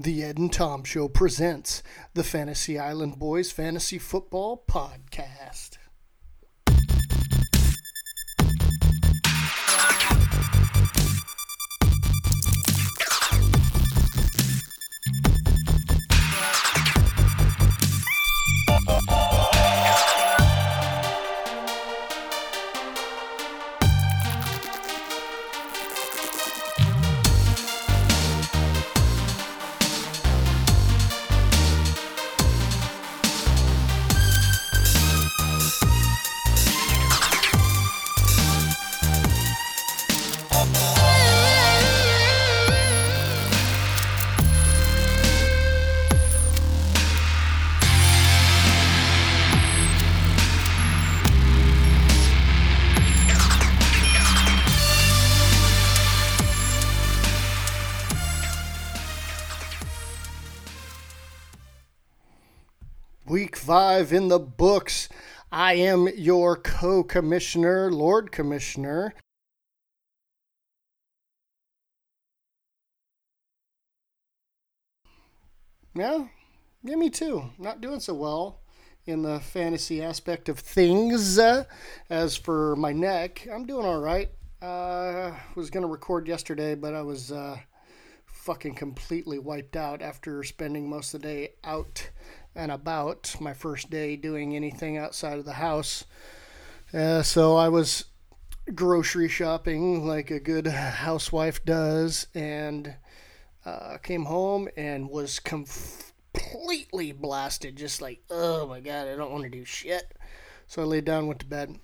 The Ed and Tom Show presents the Fantasy Island Boys Fantasy Football Podcast. Five in the books. I am your co commissioner, Lord Commissioner. Yeah, yeah, me too. Not doing so well in the fantasy aspect of things. As for my neck, I'm doing all right. Uh, was going to record yesterday, but I was uh, fucking completely wiped out after spending most of the day out and about my first day doing anything outside of the house. Uh, so I was grocery shopping like a good housewife does and uh, came home and was completely blasted just like oh my god i don't want to do shit so i laid down went to bed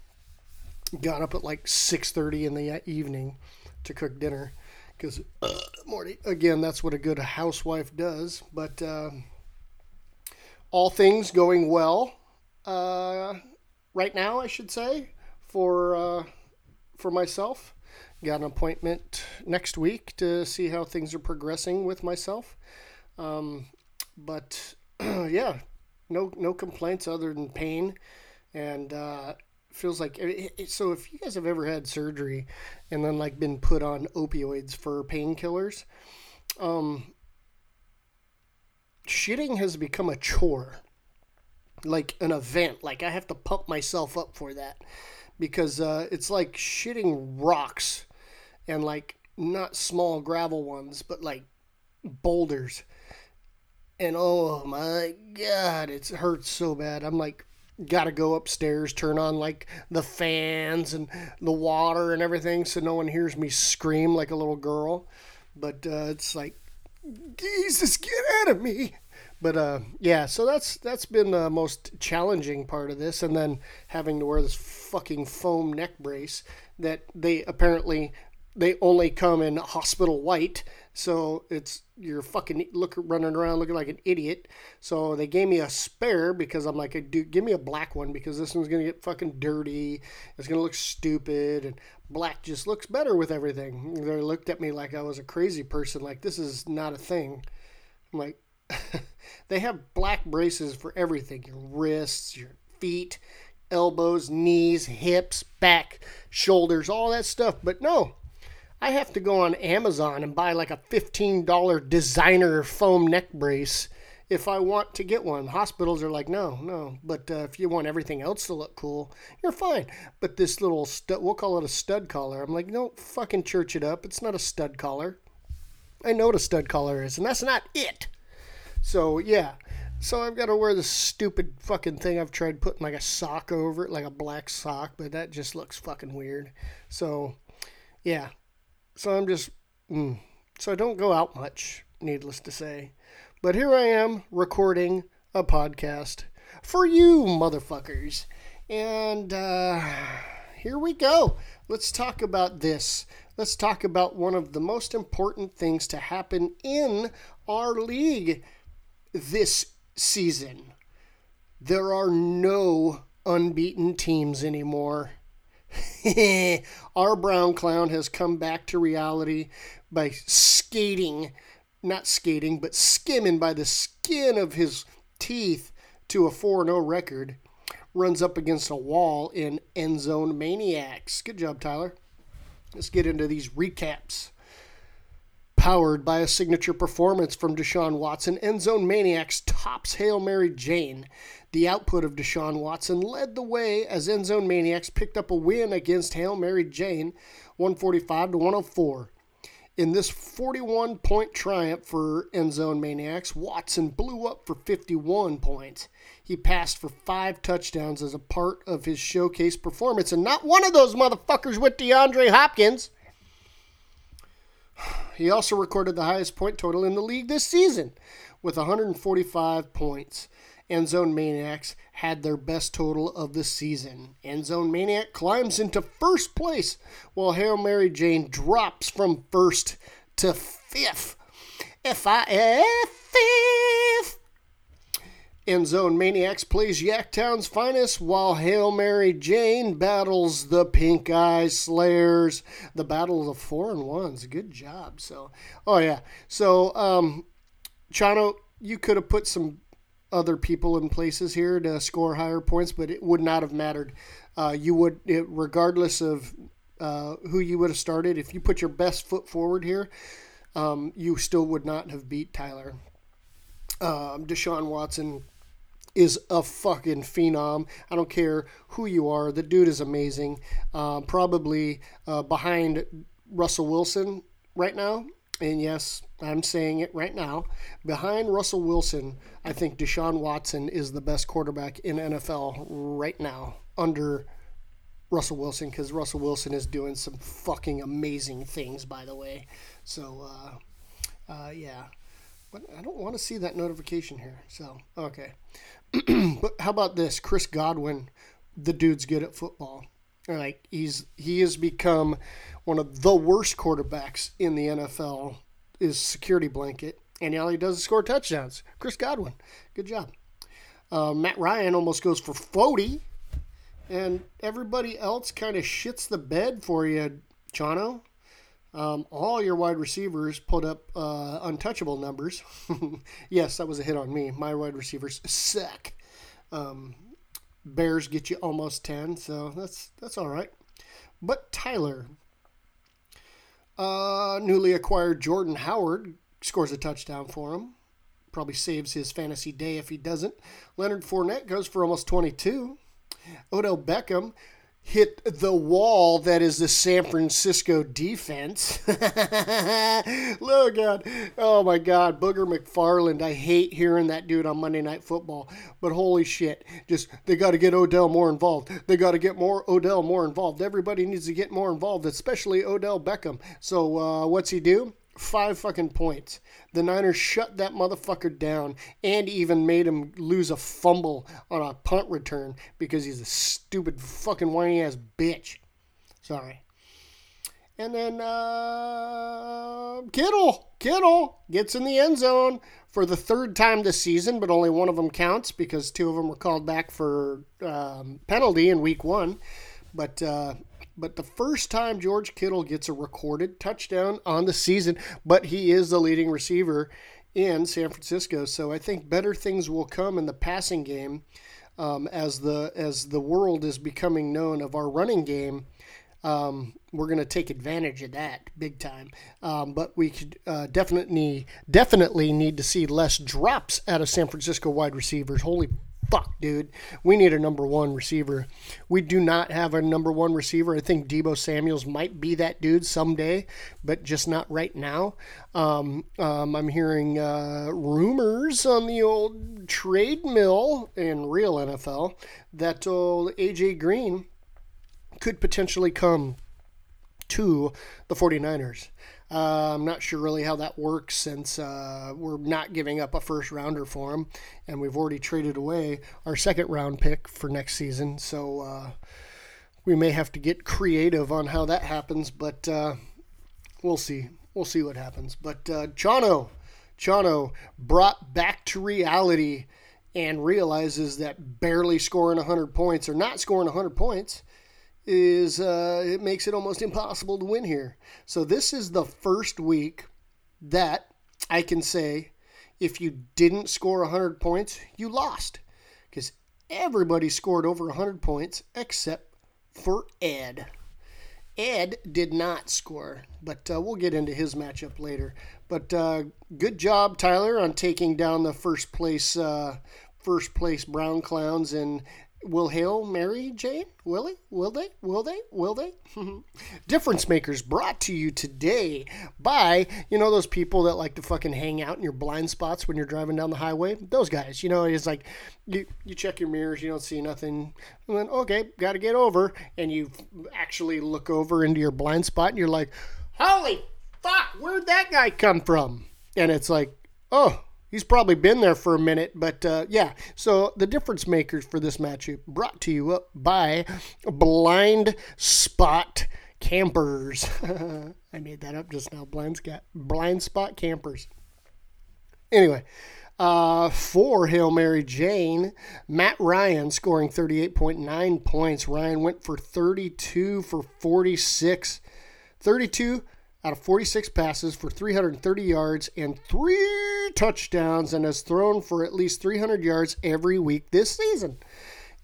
got up at like 6.30 in the evening to cook dinner because uh, morty again that's what a good housewife does but uh, all things going well uh, right now, I should say, for uh, for myself. Got an appointment next week to see how things are progressing with myself. Um, but yeah, no no complaints other than pain, and uh, feels like it, it, so. If you guys have ever had surgery and then like been put on opioids for painkillers, um, shitting has become a chore like an event. Like i have to pump myself up for that because uh, it's like shitting rocks and like not small gravel ones but like boulders. And oh my god it hurts so bad. I'm like gotta go upstairs turn on like the fans and the water and everything so no one hears me scream like a little girl. But uh, it's like jesus get out of me. But uh, yeah, so that's that's been the most challenging part of this, and then having to wear this fucking foam neck brace that they apparently they only come in hospital white, so it's you're fucking look running around looking like an idiot. So they gave me a spare because I'm like, dude, give me a black one because this one's gonna get fucking dirty. It's gonna look stupid, and black just looks better with everything. They looked at me like I was a crazy person, like this is not a thing. I'm like, they have black braces for everything your wrists, your feet, elbows, knees, hips, back, shoulders, all that stuff. But no, I have to go on Amazon and buy like a $15 designer foam neck brace if I want to get one. Hospitals are like, no, no. But uh, if you want everything else to look cool, you're fine. But this little stud, we'll call it a stud collar. I'm like, don't fucking church it up. It's not a stud collar. I know what a stud collar is, and that's not it. So yeah, so I've got to wear this stupid fucking thing. I've tried putting like a sock over it, like a black sock, but that just looks fucking weird. So yeah, so I'm just mm. so I don't go out much, needless to say. But here I am recording a podcast for you motherfuckers, and uh, here we go. Let's talk about this. Let's talk about one of the most important things to happen in our league this season. There are no unbeaten teams anymore. Our brown clown has come back to reality by skating, not skating, but skimming by the skin of his teeth to a 4 0 record. Runs up against a wall in End Zone Maniacs. Good job, Tyler. Let's get into these recaps. Powered by a signature performance from Deshaun Watson, Endzone Maniacs tops Hail Mary Jane. The output of Deshaun Watson led the way as Endzone Maniacs picked up a win against Hail Mary Jane, 145 to 104. In this 41 point triumph for Endzone Maniacs, Watson blew up for 51 points. He passed for five touchdowns as a part of his showcase performance, and not one of those motherfuckers with DeAndre Hopkins. He also recorded the highest point total in the league this season with 145 points. Endzone Maniacs had their best total of the season. Endzone Maniac climbs into first place while Hail Mary Jane drops from first to fifth. F I F fifth. Endzone Maniacs plays Yaktown's finest while Hail Mary Jane battles the Pink Eye Slayers. The battle of the four and ones. Good job. So, oh yeah. So, um, Chano, you could have put some other people in places here to score higher points, but it would not have mattered. Uh, you would, it, regardless of uh, who you would have started, if you put your best foot forward here, um, you still would not have beat Tyler. Um, Deshaun Watson is a fucking phenom. I don't care who you are. The dude is amazing. Uh, probably uh, behind Russell Wilson right now. And yes, I'm saying it right now. Behind Russell Wilson, I think Deshaun Watson is the best quarterback in NFL right now under Russell Wilson because Russell Wilson is doing some fucking amazing things, by the way. So, uh, uh, yeah. But I don't want to see that notification here. So, okay. but how about this? Chris Godwin, the dude's good at football. Like he's he has become one of the worst quarterbacks in the NFL. Is security blanket, and all he does is score touchdowns. Chris Godwin, good job. Uh, Matt Ryan almost goes for forty, and everybody else kind of shits the bed for you, Chano. Um, all your wide receivers put up uh, untouchable numbers. yes, that was a hit on me. My wide receivers suck. Um, Bears get you almost ten, so that's that's all right. But Tyler, uh, newly acquired Jordan Howard scores a touchdown for him. Probably saves his fantasy day if he doesn't. Leonard Fournette goes for almost 22. Odell Beckham hit the wall that is the San Francisco defense. Look God. Oh my God. Booger McFarland. I hate hearing that dude on Monday Night Football. But holy shit. Just they gotta get Odell more involved. They gotta get more Odell more involved. Everybody needs to get more involved, especially Odell Beckham. So uh, what's he do? Five fucking points. The Niners shut that motherfucker down and even made him lose a fumble on a punt return because he's a stupid fucking whiny ass bitch. Sorry. And then uh, Kittle, Kittle gets in the end zone for the third time this season, but only one of them counts because two of them were called back for um, penalty in week one. But uh, but the first time George Kittle gets a recorded touchdown on the season, but he is the leading receiver in San Francisco. So I think better things will come in the passing game um, as the as the world is becoming known of our running game. Um, we're going to take advantage of that big time. Um, but we could uh, definitely definitely need to see less drops out of San Francisco wide receivers. Holy fuck, dude. We need a number one receiver. We do not have a number one receiver. I think Deebo Samuels might be that dude someday, but just not right now. Um, um, I'm hearing uh, rumors on the old trade mill in real NFL that old AJ Green could potentially come to the 49ers. Uh, I'm not sure really how that works since uh, we're not giving up a first rounder for him, and we've already traded away our second round pick for next season. So uh, we may have to get creative on how that happens, but uh, we'll see. We'll see what happens. But uh, Chano, Chano brought back to reality and realizes that barely scoring 100 points or not scoring 100 points is uh, it makes it almost impossible to win here. So this is the first week that I can say if you didn't score 100 points, you lost because everybody scored over 100 points except for Ed. Ed did not score, but uh, we'll get into his matchup later. But uh, good job, Tyler, on taking down the first place uh, first place Brown Clowns and Will Hail Mary Jane? Will he? Will they? Will they? Will they? Difference Makers brought to you today by, you know, those people that like to fucking hang out in your blind spots when you're driving down the highway? Those guys. You know, it's like you, you check your mirrors, you don't see nothing. And then, okay, got to get over. And you actually look over into your blind spot and you're like, holy fuck, where'd that guy come from? And it's like, oh, He's probably been there for a minute, but uh, yeah. So the difference makers for this matchup brought to you by Blind Spot Campers. I made that up just now. Blind Spot, Blind Spot Campers. Anyway, uh, for Hail Mary Jane, Matt Ryan scoring 38.9 points. Ryan went for 32 for 46. 32 out of 46 passes for 330 yards and three touchdowns and has thrown for at least 300 yards every week this season.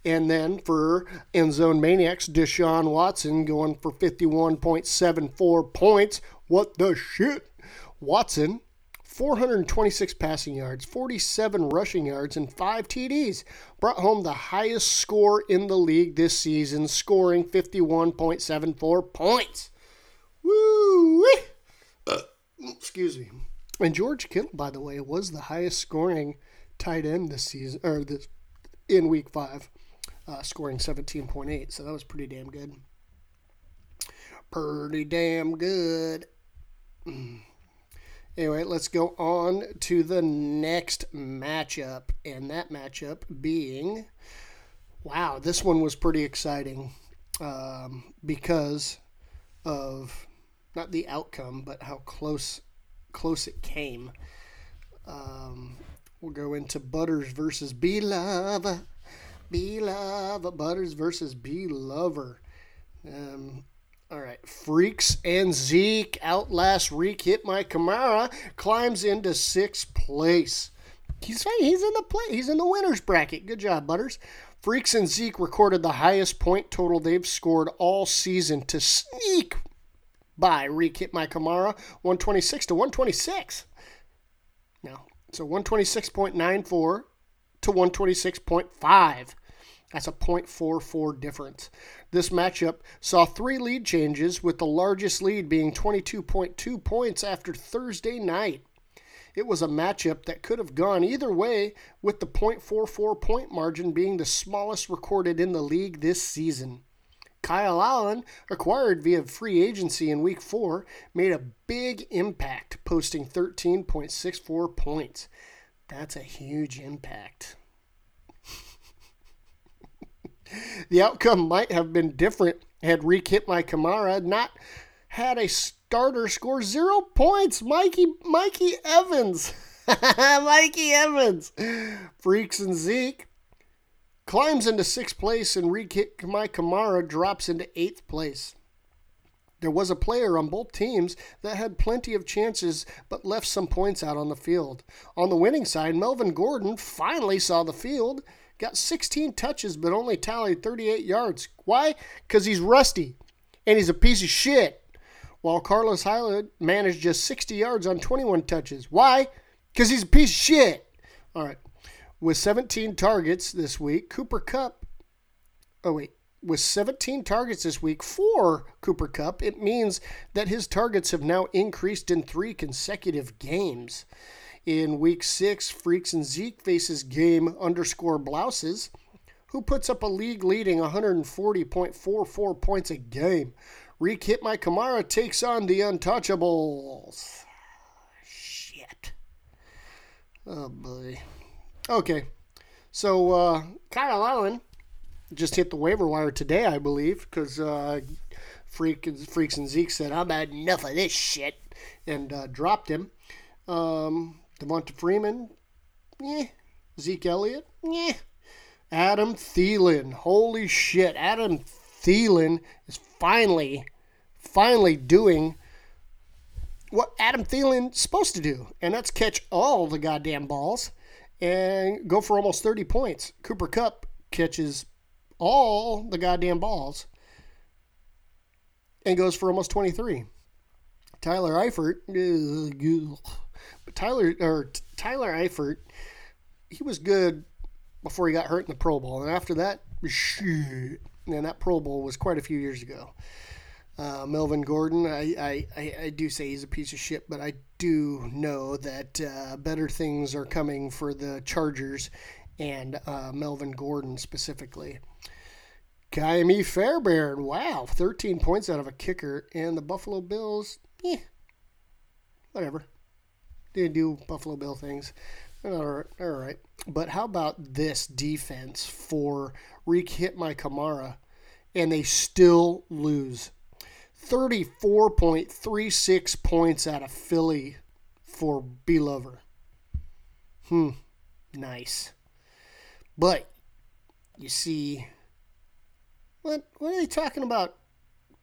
And then for end zone maniacs, Deshaun Watson going for 51.74 points. What the shit? Watson, 426 passing yards, 47 rushing yards, and 5 TDs. Brought home the highest score in the league this season, scoring 51.74 points. Woo! Uh, excuse me. And George Kittle, by the way, was the highest scoring tight end this season, or this in Week Five, uh, scoring seventeen point eight. So that was pretty damn good. Pretty damn good. Anyway, let's go on to the next matchup, and that matchup being, wow, this one was pretty exciting um, because of not the outcome, but how close close it came. Um, we'll go into Butters versus Be Love. Be Love. Butters versus Be Lover. Um, all right. Freaks and Zeke outlast Reek hit my Kamara. Climbs into sixth place. He's he's in the play. He's in the winners bracket. Good job, Butters. Freaks and Zeke recorded the highest point total they've scored all season to sneak by Reek hit my Kamara 126 to 126. Now, so 126.94 to 126.5. That's a 0.44 difference. This matchup saw three lead changes, with the largest lead being 22.2 points after Thursday night. It was a matchup that could have gone either way, with the 0.44 point margin being the smallest recorded in the league this season. Kyle Allen, acquired via free agency in week four, made a big impact, posting 13.64 points. That's a huge impact. the outcome might have been different had Reek hit my Kamara not had a starter score zero points. Mikey Mikey Evans. Mikey Evans. Freaks and Zeke climbs into sixth place, and my Kamara drops into eighth place. There was a player on both teams that had plenty of chances but left some points out on the field. On the winning side, Melvin Gordon finally saw the field, got 16 touches but only tallied 38 yards. Why? Because he's rusty and he's a piece of shit. While Carlos Hyde managed just 60 yards on 21 touches. Why? Because he's a piece of shit. All right. With 17 targets this week, Cooper Kupp. Oh, wait. With 17 targets this week for Cooper Kupp, it means that his targets have now increased in three consecutive games. In week six, Freaks and Zeke faces game underscore blouses, who puts up a league leading 140.44 points a game. Reek hit my Kamara takes on the Untouchables. Shit. Oh boy. Okay. So uh, Kyle Allen just hit the waiver wire today, I believe, because uh, Freak, Freaks and Zeke said, "I'm had enough of this shit," and uh, dropped him. Um, Devonta Freeman, yeah. Zeke Elliott, yeah. Adam Thielen, holy shit! Adam Thielen is finally, finally doing what Adam Thielen's supposed to do, and that's catch all the goddamn balls and go for almost 30 points. Cooper Kupp catches all the goddamn balls and goes for almost 23. Tyler Eifert, but Tyler or Tyler Eifert, he was good before he got hurt in the Pro Bowl, and after that. And that Pro Bowl was quite a few years ago. Uh, Melvin Gordon, I, I, I, do say he's a piece of shit, but I do know that uh, better things are coming for the Chargers and uh, Melvin Gordon specifically. Ka'imi Fairbairn, wow, 13 points out of a kicker. And the Buffalo Bills, eh, whatever. They do Buffalo Bill things. All right, all right. But how about this defense for Reek hit my Kamara, and they still lose. 34.36 points out of Philly for B Lover. Hmm, nice. But you see, what what are they talking about?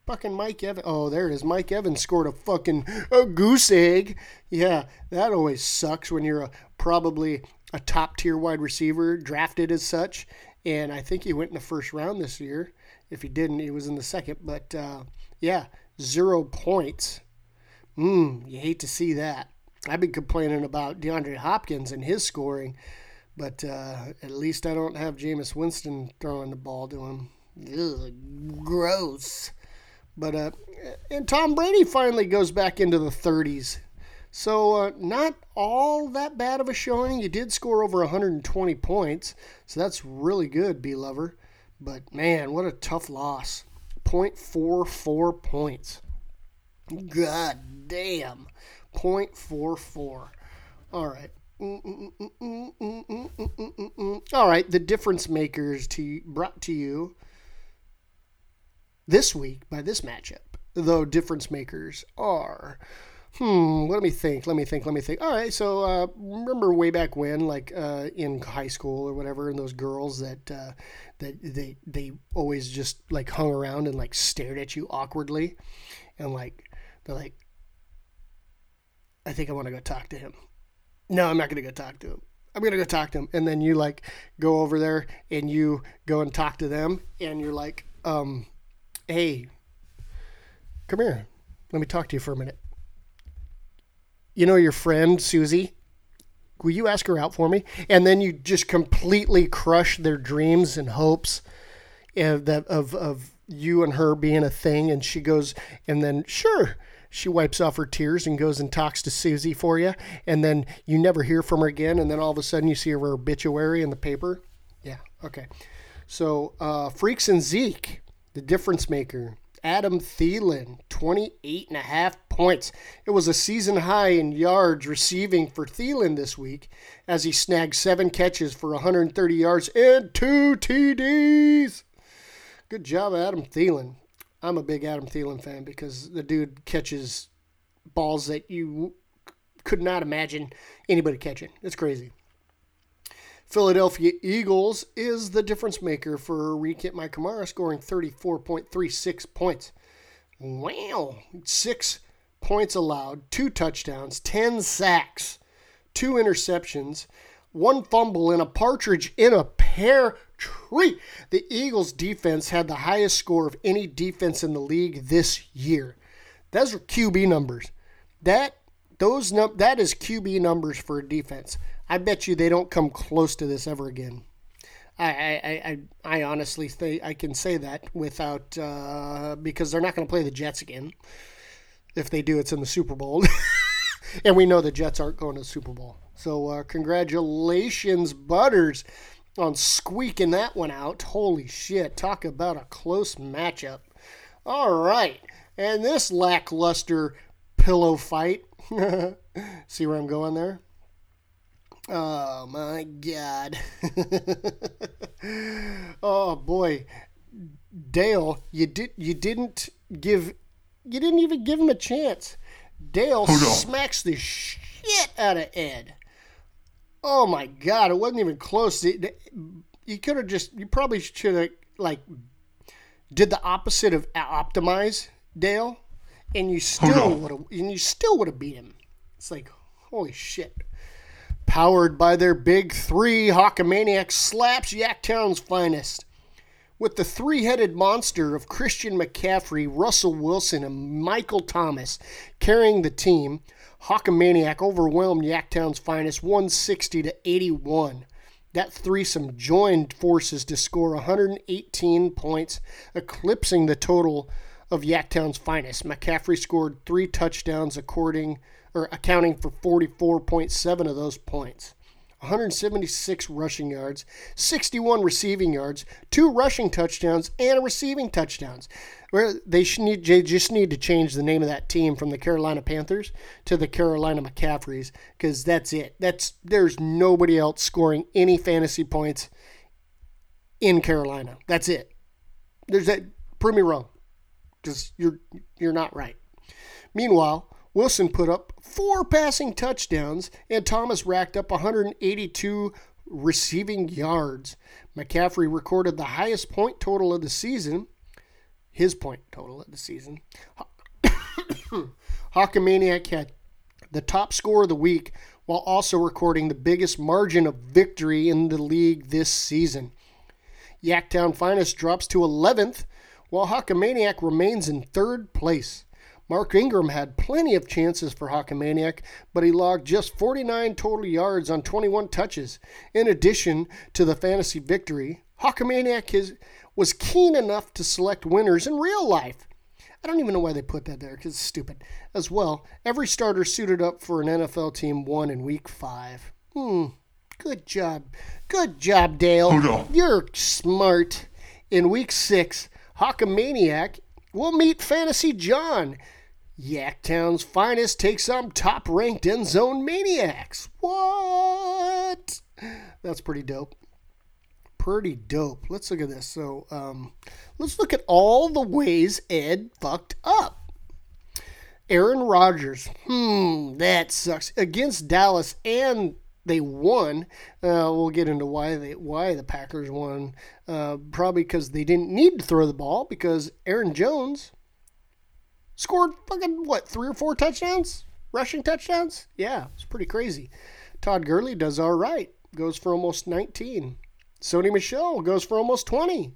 Fucking Mike Evans. Oh, there it is. Mike Evans scored a fucking a goose egg. Yeah, that always sucks when you're a, probably a top tier wide receiver drafted as such. And I think he went in the first round this year. If he didn't, he was in the second. But uh, yeah, zero points. Mmm, you hate to see that. I've been complaining about DeAndre Hopkins and his scoring, but uh, at least I don't have Jameis Winston throwing the ball to him. Ugh, gross. But uh, and Tom Brady finally goes back into the 30s. So uh, not all that bad of a showing. You did score over 120 points, so that's really good, B lover. But man, what a tough loss. 0.44 points. God damn. 0.44. All right. All right, the difference makers to brought to you this week by this matchup. Though difference makers are hmm, let me think, let me think, let me think. All right, so uh, remember way back when, like uh, in high school or whatever, and those girls that uh, that they they always just like hung around and like stared at you awkwardly, and like they're like, I think I want to go talk to him. No, I'm not gonna go talk to him. I'm gonna go talk to him, and then you like go over there and you go and talk to them, and you're like, um, hey, come here, let me talk to you for a minute you know your friend Susie? Will you ask her out for me? And then you just completely crush their dreams and hopes of, of, of you and her being a thing. And she goes, and then, sure, she wipes off her tears and goes and talks to Susie for you. And then you never hear from her again. And then all of a sudden you see her obituary in the paper. Yeah, okay. So, uh, Freaks and Zeke, the difference maker. Adam Thielen, 28 and a half points. It was a season high in yards receiving for Thielen this week as he snagged seven catches for 130 yards and two TDs. Good job, Adam Thielen. I'm a big Adam Thielen fan because the dude catches balls that you could not imagine anybody catching. It's crazy. Philadelphia Eagles is the difference maker for Rekit Mike scoring 34.36 points. Wow. Six points allowed, two touchdowns, 10 sacks, two interceptions, one fumble, and a partridge in a pear tree. The Eagles' defense had the highest score of any defense in the league this year. Those are QB numbers. That those num- that is QB numbers for a defense. I bet you they don't come close to this ever again. I I, I, I honestly think I can say that without uh, because they're not going to play the Jets again. If they do, it's in the Super Bowl, and we know the Jets aren't going to the Super Bowl. So uh, congratulations, Butters, on squeaking that one out. Holy shit! Talk about a close matchup. All right, and this lackluster pillow fight. See where I'm going there? Oh my god. oh boy. Dale, you did you didn't give you didn't even give him a chance. Dale oh, smacks the shit out of Ed. Oh my god, it wasn't even close. You could have just you probably should have like did the opposite of optimize Dale and you oh, still would have and you still would have beat him. It's like holy shit. Powered by their big three, Hawkamaniac slaps Yaktown's finest. with the three headed monster of Christian McCaffrey, Russell Wilson, and Michael Thomas carrying the team, Hawkamaniac overwhelmed Yaktown's finest 160 to 81. That threesome joined forces to score 118 points, eclipsing the total of Yaktown's finest. McCaffrey scored three touchdowns, according or accounting for 44.7 of those points. 176 rushing yards, 61 receiving yards, two rushing touchdowns, and receiving touchdowns. Where they need, they just need to change the name of that team from the Carolina Panthers to the Carolina McCaffreys because that's it. That's there's nobody else scoring any fantasy points in Carolina. That's it. There's that. Prove me wrong, because you're you're not right. Meanwhile, Wilson put up four passing touchdowns, and Thomas racked up 182 receiving yards. McCaffrey recorded the highest point total of the season, his point total of the season. Hawkamaniac had the top score of the week while also recording the biggest margin of victory in the league this season. Yaktown Finest drops to 11th, while Hawkamaniac remains in third place. Mark Ingram had plenty of chances for Hawkamaniac, but he logged just 49 total yards on 21 touches. In addition to the fantasy victory, Hawkamaniac was keen enough to select winners in real life. I don't even know why they put that there because it's stupid. As well, every starter suited up for an NFL team won in week five. Hmm. Good job. Good job, Dale. Hold on. You're smart. In week six, Hawkamaniac will meet Fantasy John. Yaktown's finest takes on top ranked end zone maniacs. What? That's pretty dope. Pretty dope. Let's look at this. So, um, let's look at all the ways Ed fucked up. Aaron Rodgers. Hmm, that sucks. Against Dallas, and they won. Uh, we'll get into why they why the Packers won. Uh, probably because they didn't need to throw the ball because Aaron Jones scored fucking what three or four touchdowns, rushing touchdowns. Yeah, it's pretty crazy. Todd Gurley does all right, goes for almost 19. Sony Michel goes for almost 20.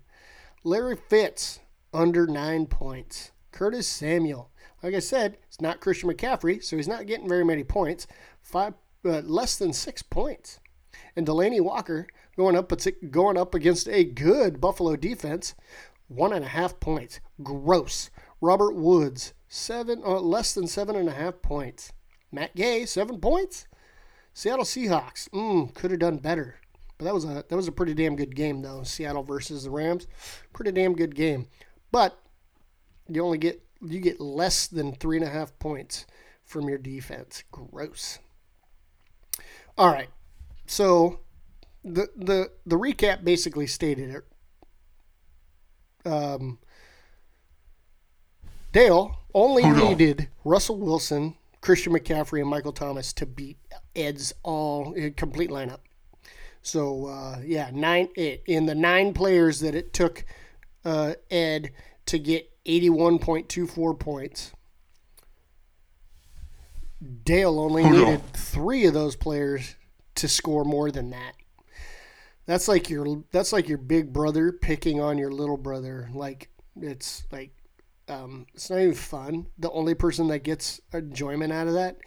Larry Fitz under nine points. Curtis Samuel, like I said, it's not Christian McCaffrey, so he's not getting very many points. Five, uh, less than six points. And Delanie Walker going up, going up against a good Buffalo defense, one and a half points. Gross. Robert Woods, seven uh, less than seven and a half points. Matt Gay, seven points. Seattle Seahawks, mm, could have done better, but that was a that was a pretty damn good game though. Seattle versus the Rams, pretty damn good game. But you only get you get less than three and a half points from your defense. Gross. All right, so the the the recap basically stated it. Um, Dale only on. needed Russell Wilson, Christian McCaffrey, and Michael Thomas to beat Ed's all uh, complete lineup. So uh, yeah, nine in the nine players that it took uh, Ed to get 81.24 points. Dale only on. needed three of those players to score more than that. That's like your that's like your big brother picking on your little brother. Like it's like um, it's not even fun. The only person that gets enjoyment out of that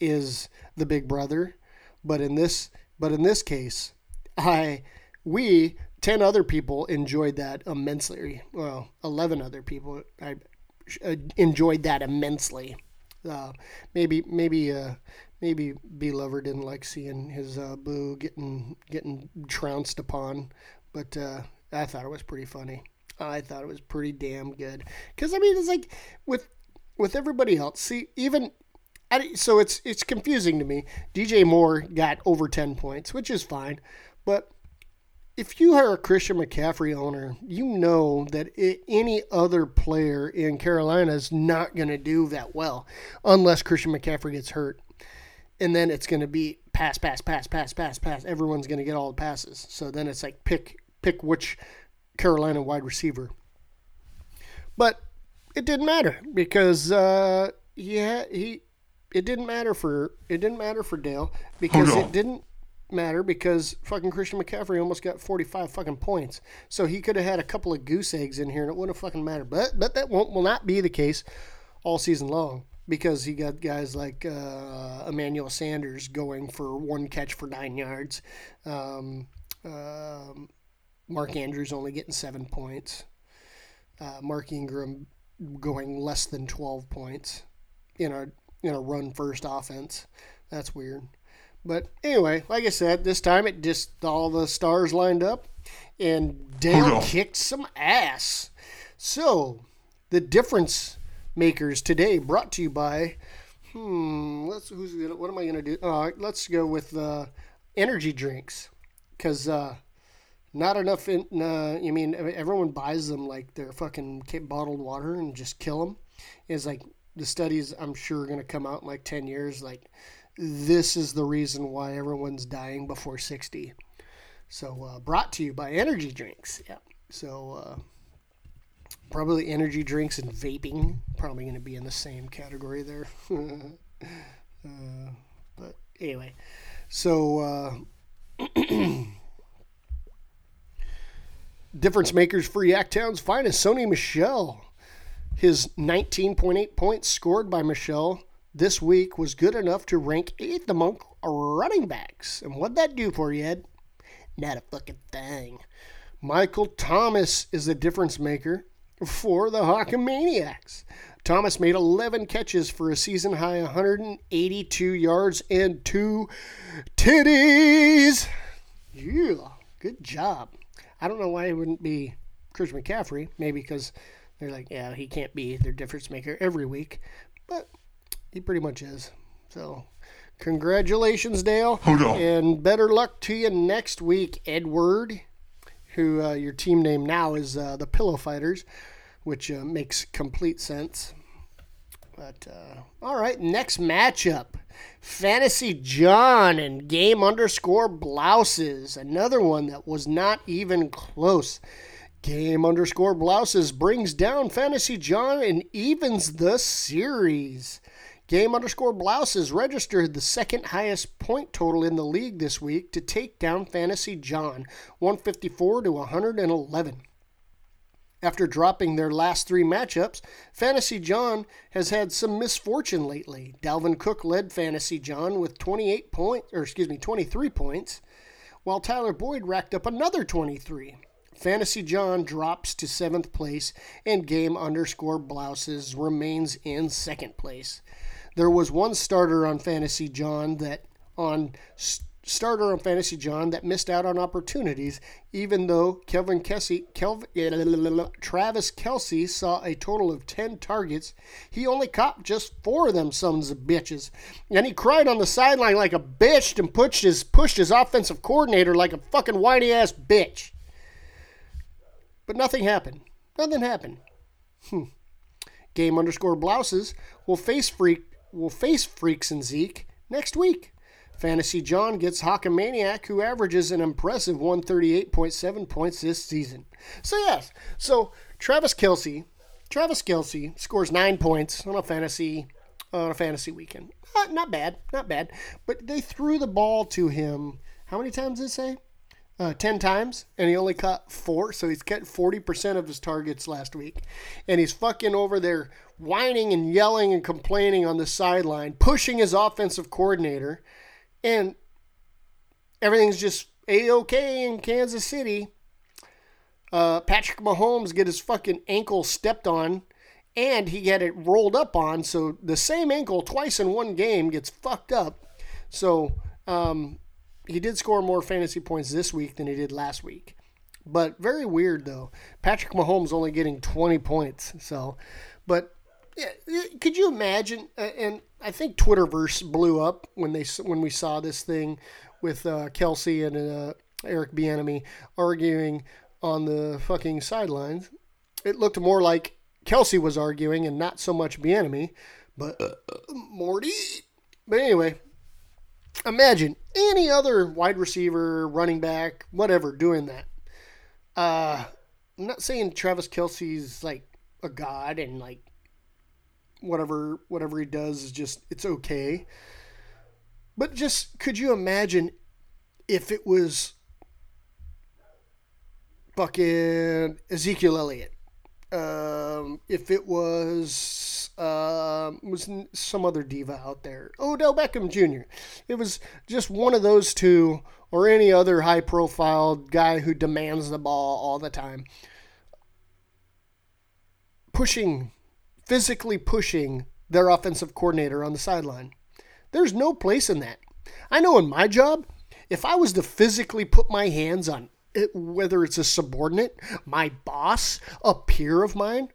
is the big brother. But in this but in this case, I we ten other people enjoyed that immensely. Well, eleven other people I uh, enjoyed that immensely. Uh, maybe maybe uh, maybe B Lover didn't like seeing his uh, boo getting getting trounced upon, but uh, I thought it was pretty funny. I thought it was pretty damn good because I mean it's like with with everybody else. See, even I, so it's it's confusing to me. DJ Moore got over ten points, which is fine, but if you are a Christian McCaffrey owner, you know that i any other player in Carolina is not going to do that well unless Christian McCaffrey gets hurt. And then it's going to be pass, pass, pass, pass, pass, pass. Everyone's going to get all the passes. So then it's like pick pick which Carolina wide receiver. But it didn't matter because uh, he had, he it didn't matter for it didn't matter for Dale because it didn't matter because fucking Christian McCaffrey almost got 45 fucking points. So he could have had a couple of goose eggs in here and it wouldn't have fucking mattered. But but that won't will not be the case all season long because he got guys like uh, Emmanuel Sanders going for one catch for nine yards. Um, uh, Mark Andrews only getting seven points. Uh, Mark Ingram going less than 12 points in a in a run first offense. That's weird. But anyway, like I said, this time it just all the stars lined up and Dale kicked some ass. So, the difference makers today brought to you by hmm, let's who's gonna, what am I going to do? Uh, let's go with uh, energy drinks cuz uh, not enough in, uh, I mean everyone buys them like they're fucking bottled water and just kill them. Is like the studies I'm sure are going to come out in like 10 years like this is the reason why everyone's dying before 60. So, uh, brought to you by energy drinks. Yeah. So, uh, probably energy drinks and vaping probably going to be in the same category there. uh, but anyway, so uh, difference makers for Yaktown's finest, Sony Michel. His 19.8 points scored by Michel this week was good enough to rank eighth among running backs. And what'd that do for you, Ed? Not a fucking thing. Michael Thomas is the difference maker for the Hawkamaniacs. Thomas made 11 catches for a season high 182 yards and two titties. Yeah, good job. I don't know why it wouldn't be Chris McCaffrey. Maybe because they're like, yeah, he can't be their difference maker every week. But he pretty much is. So, congratulations, Dale. And better luck to you next week, Edward, who uh, your team name now is uh, the Pillow Fighters, which uh, makes complete sense. But, uh, all right, next matchup Fantasy John and Game underscore Blouses. Another one that was not even close. Game underscore Blouses brings down Fantasy John and evens the series. Game underscore Blouses registered the second highest point total in the league this week to take down Fantasy John, 154 to 111. After dropping their last three matchups, Fantasy John has had some misfortune lately. Dalvin Cook led Fantasy John with 28 points, or excuse me, 23 points, while Tyler Boyd racked up another 23. Fantasy John drops to seventh place, and Game underscore Blouses remains in second place there was one starter on Fantasy John that on starter on Fantasy John that missed out on opportunities, even though Kelvin Kelce, Kelvin, Travis Kelce saw a total of 10 targets. He only caught just four of them sons of bitches. And he cried on the sideline like a bitch and pushed his, pushed his offensive coordinator like a fucking whiny ass bitch. But nothing happened. Nothing happened. Hmm. Game underscore blouses will face freak will face Freaks and Zeke next week. Fantasy John gets Hawkamaniac, who averages an impressive 138.7 points this season. So, yes, so Travis Kelce, Travis Kelce scores nine points on a fantasy on a fantasy weekend. Uh, not bad, not bad. But they threw the ball to him. How many times did they say? uh, 10 times and he only caught four. So he's cut 40% of his targets last week. And he's fucking over there whining and yelling and complaining on the sideline, pushing his offensive coordinator. And everything's just a okay in Kansas City. Uh, Patrick Mahomes get his fucking ankle stepped on and he had it rolled up on. So the same ankle twice in one game gets fucked up. So, um, he did score more fantasy points this week than he did last week. But very weird though. Patrick Mahomes only getting 20 points. So, but could you imagine? And I think Twitterverse blew up when they when we saw this thing with uh, Kelce and uh, Eric Bieniemy arguing on the fucking sidelines. It looked more like Kelce was arguing and not so much Bieniemy, but uh, Morty. But anyway, imagine any other wide receiver, running back, whatever, doing that. Uh, I'm not saying Travis Kelce's like a god and like whatever whatever he does is just it's okay. But just could you imagine if it was fucking Ezekiel Elliott, um, if it was uh, was some other diva out there, Odell Beckham Jr. It was just one of those two, or any other high profile guy who demands the ball all the time, pushing, physically pushing their offensive coordinator on the sideline. There's no place in that. I know in my job, if I was to physically put my hands on it, whether it's a subordinate, my boss, a peer of mine,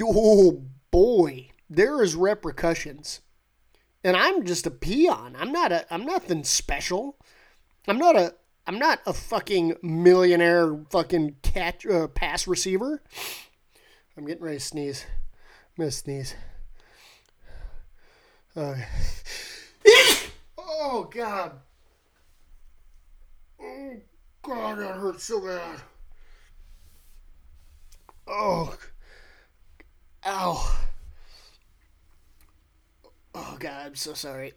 oh boy, there is repercussions. And I'm just a peon. I'm not a I'm nothing special. I'm not a I'm not a fucking millionaire fucking catch uh, pass receiver. I'm getting ready to sneeze. I'm gonna sneeze. Okay. oh god. Oh God, that hurts so bad. Oh. Ow. Oh, God, I'm so sorry.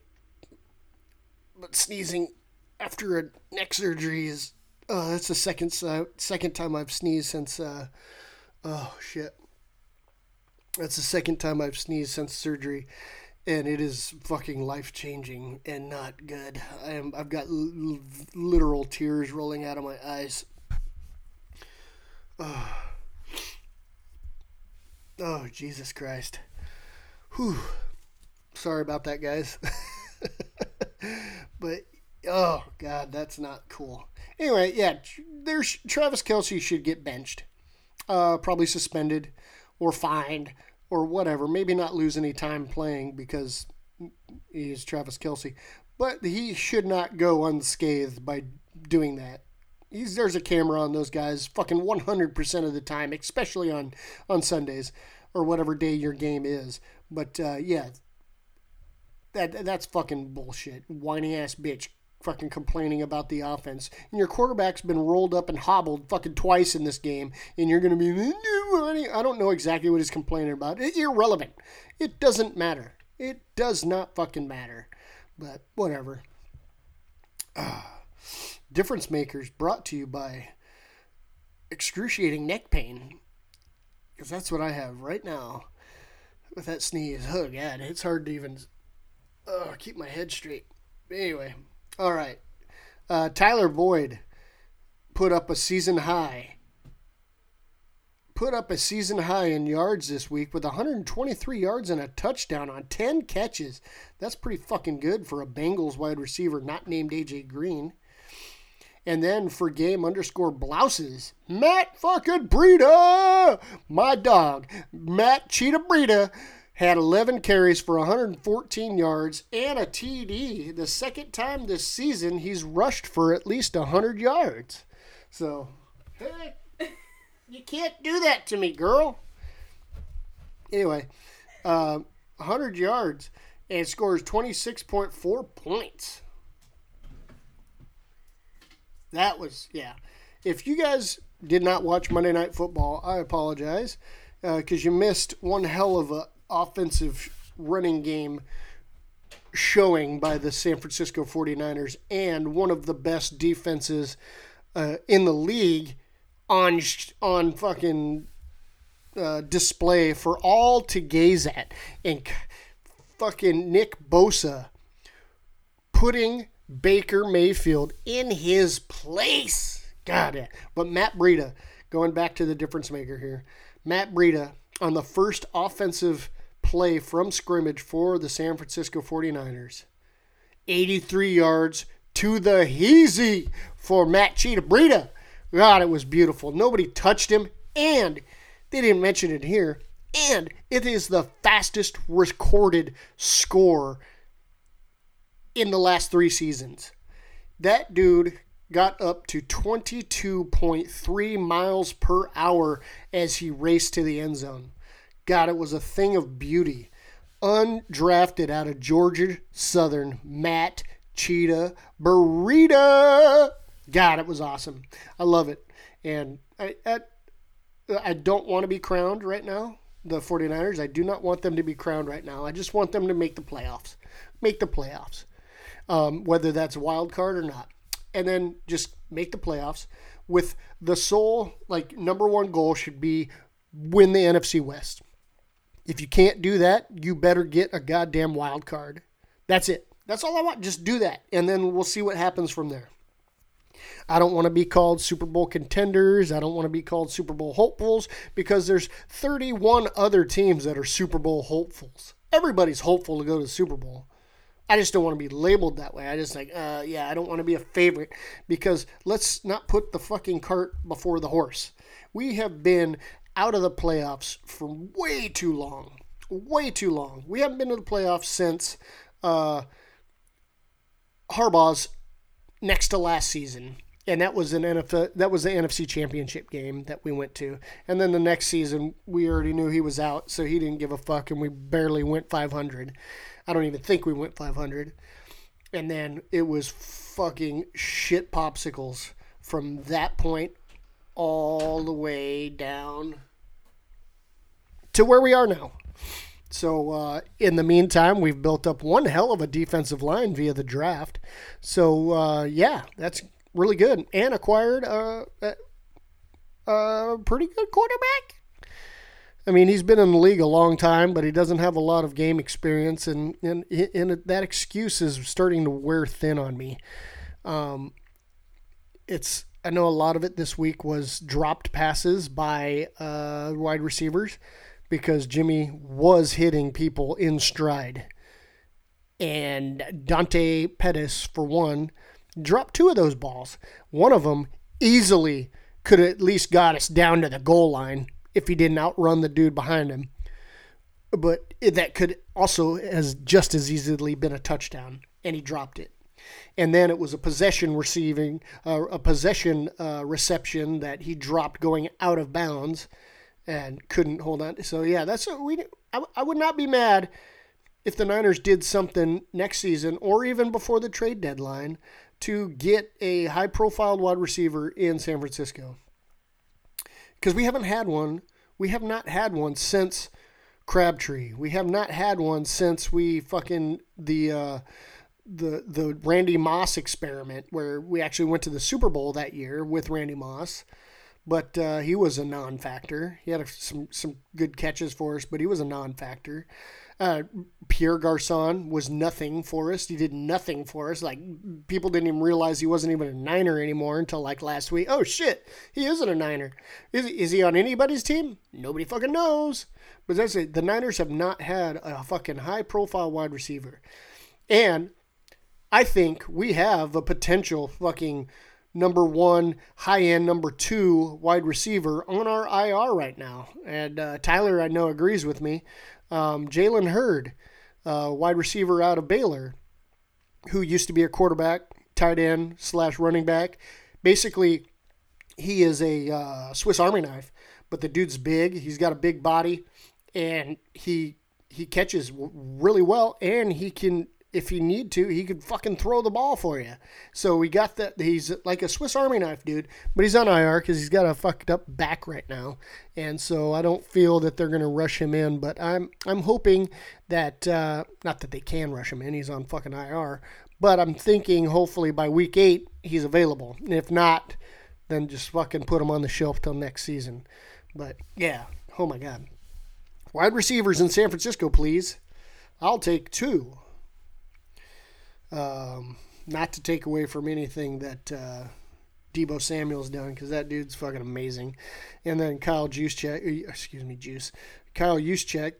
But sneezing after a neck surgery is. Oh, that's the second uh, second time I've sneezed since. Uh, oh, shit. That's the second time I've sneezed since surgery and it is fucking life changing and not good. I am I've got l- literal tears rolling out of my eyes. Oh, oh Jesus Christ. Whew. Sorry about that, guys. but oh god, that's not cool. Anyway, yeah, there's Travis Kelce should get benched, uh, probably suspended or fined or whatever. Maybe not lose any time playing because he is Travis Kelce, but he should not go unscathed by doing that. He's, there's a camera on those guys fucking 100% of the time, especially on, on Sundays or whatever day your game is. But uh, yeah, that that's fucking bullshit. Whiny ass bitch fucking complaining about the offense. And your quarterback's been rolled up and hobbled fucking twice in this game, and you're going to be, I don't know exactly what he's complaining about. It's irrelevant. It doesn't matter. It does not fucking matter. But whatever. Uh, difference makers brought to you by excruciating neck pain. Because that's what I have right now with that sneeze. Oh, God. It's hard to even uh, keep my head straight. Anyway. All right. Uh, Tyler Boyd put up a season high. Put up a season high in yards this week with 123 yards and a touchdown on 10 catches. That's pretty fucking good for a Bengals wide receiver not named AJ Green. And then for game underscore blouses, Matt fucking Breida, my dog, Matt Cheetah Breida had 11 carries for 114 yards and a TD. The second time this season he's rushed for at least 100 yards. So, hey, you can't do that to me, girl. Anyway, uh, 100 yards and scores 26.4 points. That was, yeah. If you guys did not watch Monday Night Football, I apologize because uh, you missed one hell of a offensive running game showing by the San Francisco 49ers and one of the best defenses uh, in the league on on fucking uh, display for all to gaze at and fucking Nick Bosa putting Baker Mayfield in his place. Got it. But Matt Breida, going back to the difference maker here, Matt Breida on the first offensive play from scrimmage for the San Francisco 49ers. 83 yards to the heezy for Matt Cheetah. God, it was beautiful. Nobody touched him, and they didn't mention it here. And it is the fastest recorded score in the last three seasons. That dude got up to 22.3 miles per hour as he raced to the end zone. God, it was a thing of beauty. Undrafted out of Georgia Southern, Matt Cheetah Breida. God, it was awesome. I love it. And I, I, I don't want to be crowned right now, the 49ers. I do not want them to be crowned right now. I just want them to make the playoffs. Make the playoffs. Um, whether that's wild card or not. and then just make the playoffs with the sole like number one goal should be win the NFC West. If you can't do that, you better get a goddamn wild card. That's it. That's all I want. Just do that, and then we'll see what happens from there. I don't want to be called Super Bowl contenders. I don't want to be called Super Bowl hopefuls because there's 31 other teams that are Super Bowl hopefuls. Everybody's hopeful to go to the Super Bowl. I just don't want to be labeled that way. I just like, uh, yeah, I don't want to be a favorite because let's not put the fucking cart before the horse. We have been out of the playoffs for way too long. Way too long. We haven't been to the playoffs since uh, Harbaugh's next to last season. And that was an NFL, that was the NFC Championship game that we went to. And then the next season, we already knew he was out, so he didn't give a fuck, and we barely went 500. I don't even think we went 500. And then it was fucking shit popsicles from that point all the way down to where we are now. So, uh, in the meantime, we've built up one hell of a defensive line via the draft. So, uh, yeah, that's really good. And acquired a, a, a pretty good quarterback. I mean, he's been in the league a long time, but he doesn't have a lot of game experience, and and, and that excuse is starting to wear thin on me. Um, it's I know a lot of it this week was dropped passes by uh, wide receivers because Jimmy was hitting people in stride. And Dante Pettis, for one, dropped two of those balls. One of them easily could have at least got us down to the goal line if he didn't outrun the dude behind him. But that could also has just as easily been a touchdown, and he dropped it. And then it was a possession receiving, uh, a possession uh, reception that he dropped going out of bounds and couldn't hold on. So yeah, that's what we. I, I would not be mad if the Niners did something next season or even before the trade deadline to get a high-profile wide receiver in San Francisco because we haven't had one. We have not had one since Crabtree. We have not had one since we fucking the. Uh, the the Randy Moss experiment where we actually went to the Super Bowl that year with Randy Moss but uh, he was a non-factor. He had a, some some good catches for us, but he was a non-factor. Uh, Pierre Garcon was nothing for us. He did nothing for us. Like people didn't even realize he wasn't even a Niner anymore until like last week. Oh shit, he isn't a Niner. Is, is he on anybody's team? Nobody fucking knows. But that's it. The Niners have not had a fucking high-profile wide receiver, and I think we have a potential fucking number one, high end number two wide receiver on our IR right now. And uh, Tyler, I know, agrees with me. Um, Jalen Hurd, uh, wide receiver out of Baylor, who used to be a quarterback, tight end slash running back. Basically, he is a uh, Swiss Army knife, but the dude's big. He's got a big body, and he he catches really well, and he can if you need to, he could fucking throw the ball for you. So we got that. He's like a Swiss Army knife, dude. But he's on IR because he's got a fucked up back right now, and so I don't feel that they're gonna rush him in. But I'm I'm hoping that uh, not that they can rush him in. He's on fucking IR, but I'm thinking hopefully by week eight he's available. And if not, then just fucking put him on the shelf till next season. But yeah, oh my god. Wide receivers in San Francisco, please. I'll take two. Um, not to take away from anything that uh, Deebo Samuel's done, because that dude's fucking amazing. And then Kyle Juszczyk, uh, excuse me, Juice. Kyle Juszczyk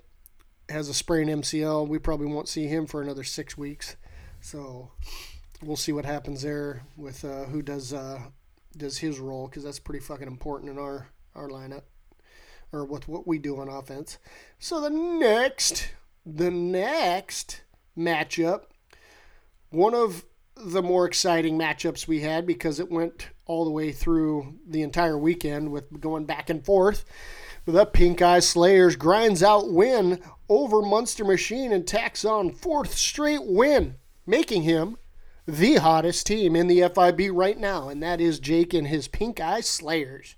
has a sprained MCL. We probably won't see him for another six weeks. So we'll see what happens there with uh, who does uh, does his role, because that's pretty fucking important in our our lineup or with what we do on offense. So the next, the next matchup one of the more exciting matchups we had because it went all the way through the entire weekend with going back and forth. The Pink Eye Slayers grinds out win over Munster Machine and tacks on fourth straight win, making him the hottest team in the FIB right now, and that is Jake and his Pink Eye Slayers.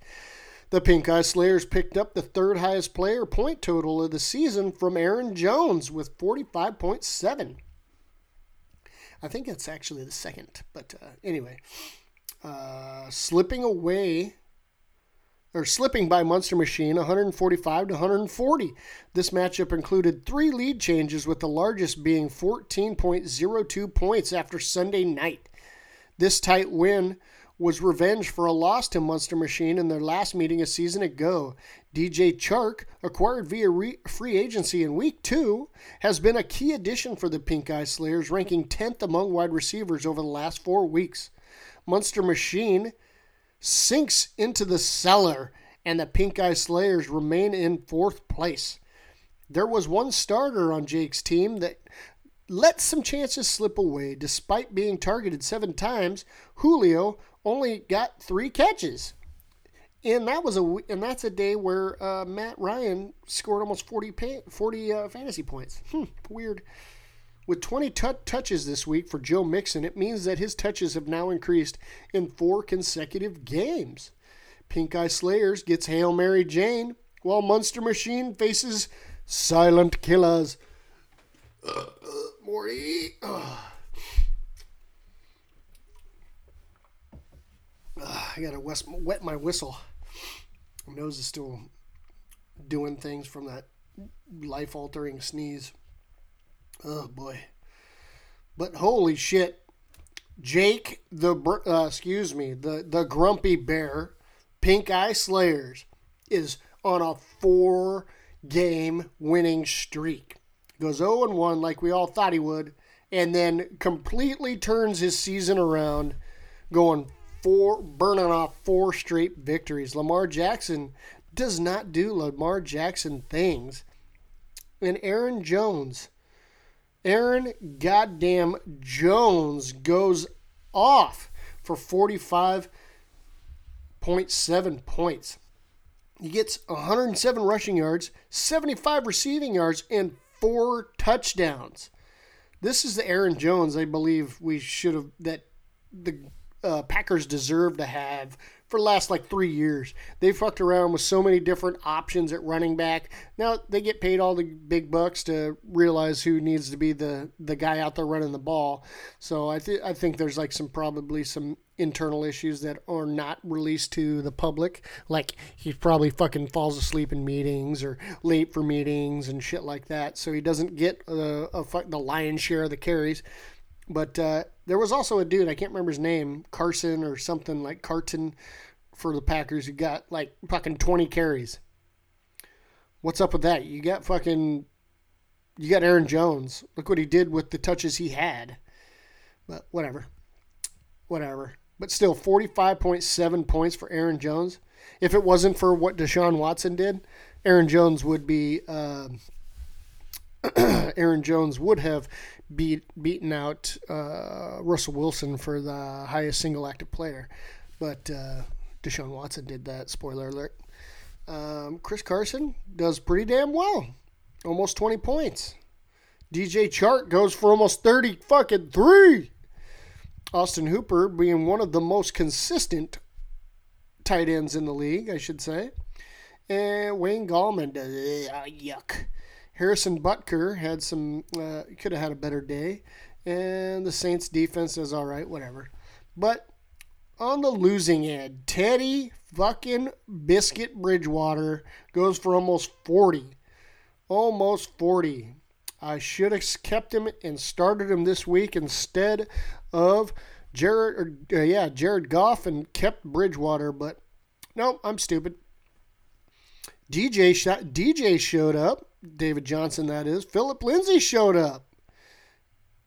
The Pink Eye Slayers picked up the third highest player point total of the season from Aaron Jones with 45.7. I think it's actually the second. But uh, anyway, uh, slipping away or slipping by Munster Machine 145 to 140. This matchup included three lead changes, with the largest being 14.02 points after Sunday night. This tight win was revenge for a loss to Munster Machine in their last meeting a season ago. DJ Chark, acquired via re- free agency in week two, has been a key addition for the Pink Eye Slayers, ranking 10th among wide receivers over the last four weeks. Munster Machine sinks into the cellar, and the Pink Eye Slayers remain in fourth place. There was one starter on Jake's team that let some chances slip away. Despite being targeted seven times, Julio only got three catches. And that was a and that's a day where uh, Matt Ryan scored almost 40 pay, 40 uh, fantasy points. Hmm, weird. With 20 t- touches this week for Joe Mixon, it means that his touches have now increased in four consecutive games. Pink Eye Slayers gets Hail Mary Jane, while Munster Machine faces Silent Killers. Uh, uh, Morty. Uh. I gotta wet my whistle. My nose is still doing things from that life altering sneeze. Oh boy. But holy shit. Jake the uh, excuse me, the the grumpy bear, Pink Eye Slayers is on a 4 game winning streak. Goes 0 and 1 like we all thought he would and then completely turns his season around going four burning off four straight victories. Lamar Jackson does not do Lamar Jackson things. And Aaron Jones Aaron goddamn Jones goes off for 45.7 points. He gets 107 rushing yards, 75 receiving yards, and four touchdowns. This is the Aaron Jones I believe we should have that the uh, Packers deserve to have for the last like three years. They fucked around with so many different options at running back. Now they get paid all the big bucks to realize who needs to be the the guy out there running the ball. So I think I think there's like some probably some internal issues that are not released to the public. Like he probably fucking falls asleep in meetings or late for meetings and shit like that. So he doesn't get uh, a, a the lion's share of the carries. But uh, there was also a dude, I can't remember his name, Carson or something like Carton for the Packers who got like fucking 20 carries. What's up with that? You got fucking you got Aaron Jones. Look what he did with the touches he had. But whatever. Whatever. But still 45.7 points for Aaron Jones. If it wasn't for what Deshaun Watson did, Aaron Jones would be uh, Aaron Jones would have beat beaten out uh, Russell Wilson for the highest single active player, but uh, Deshaun Watson did that. Spoiler alert. Um, Chris Carson does pretty damn well, almost 20 points. DJ Chark goes for almost 30 fucking three. Austin Hooper being one of the most consistent tight ends in the league, I should say. And Wayne Gallman does uh, yuck. Harrison Butker had some, uh, could have had a better day. And the Saints defense is all right, whatever. But on the losing end, Teddy fucking Biscuit Bridgewater goes for almost 40. Almost 40. I should have kept him and started him this week instead of Jared, or, uh, yeah, Jared Goff and kept Bridgewater, but no, I'm stupid. DJ shot, DJ showed up. David Johnson, that is. Philip Lindsay showed up.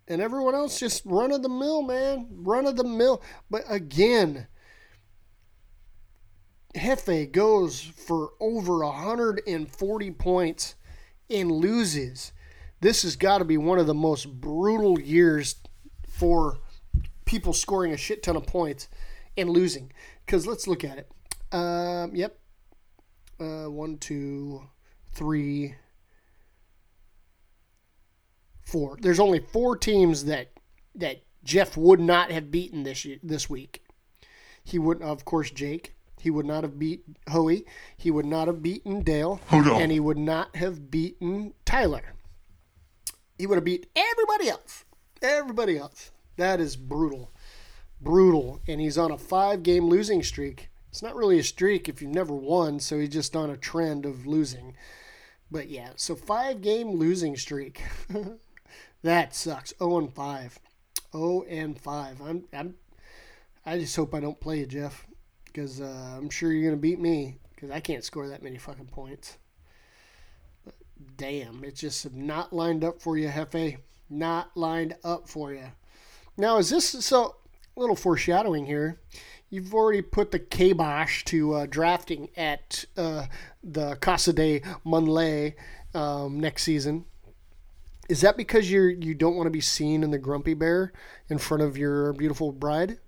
And everyone else just run of the mill, man. Run of the mill. But again, Hefe goes for over 140 points and loses. This has got to be one of the most brutal years for people scoring a shit ton of points and losing. Because let's look at it. Um, yep. Uh, one, two, three, four. There's only four teams that that Jeff would not have beaten this year, this week. He would, of course, Jake. He would not have beat Hoey. He would not have beaten Dale. And he would not have beaten Tyler. He would have beat everybody else. Everybody else. That is brutal. brutal, and he's on a five game losing streak. It's not really a streak if you've never won, so he's just on a trend of losing. But yeah, so five game losing streak. that sucks. 0 and 5. 0 and 5. I'm, I'm, I just hope I don't play you, Jeff, because uh, I'm sure you're going to beat me because I can't score that many fucking points. But damn, it's just not lined up for you, Hefe. Not lined up for you. Now, is this so? A little foreshadowing here. You've already put the kibosh to uh, drafting at uh, the Casa de Monley um, next season. Is that because you're you don't want to be seen in the grumpy bear in front of your beautiful bride?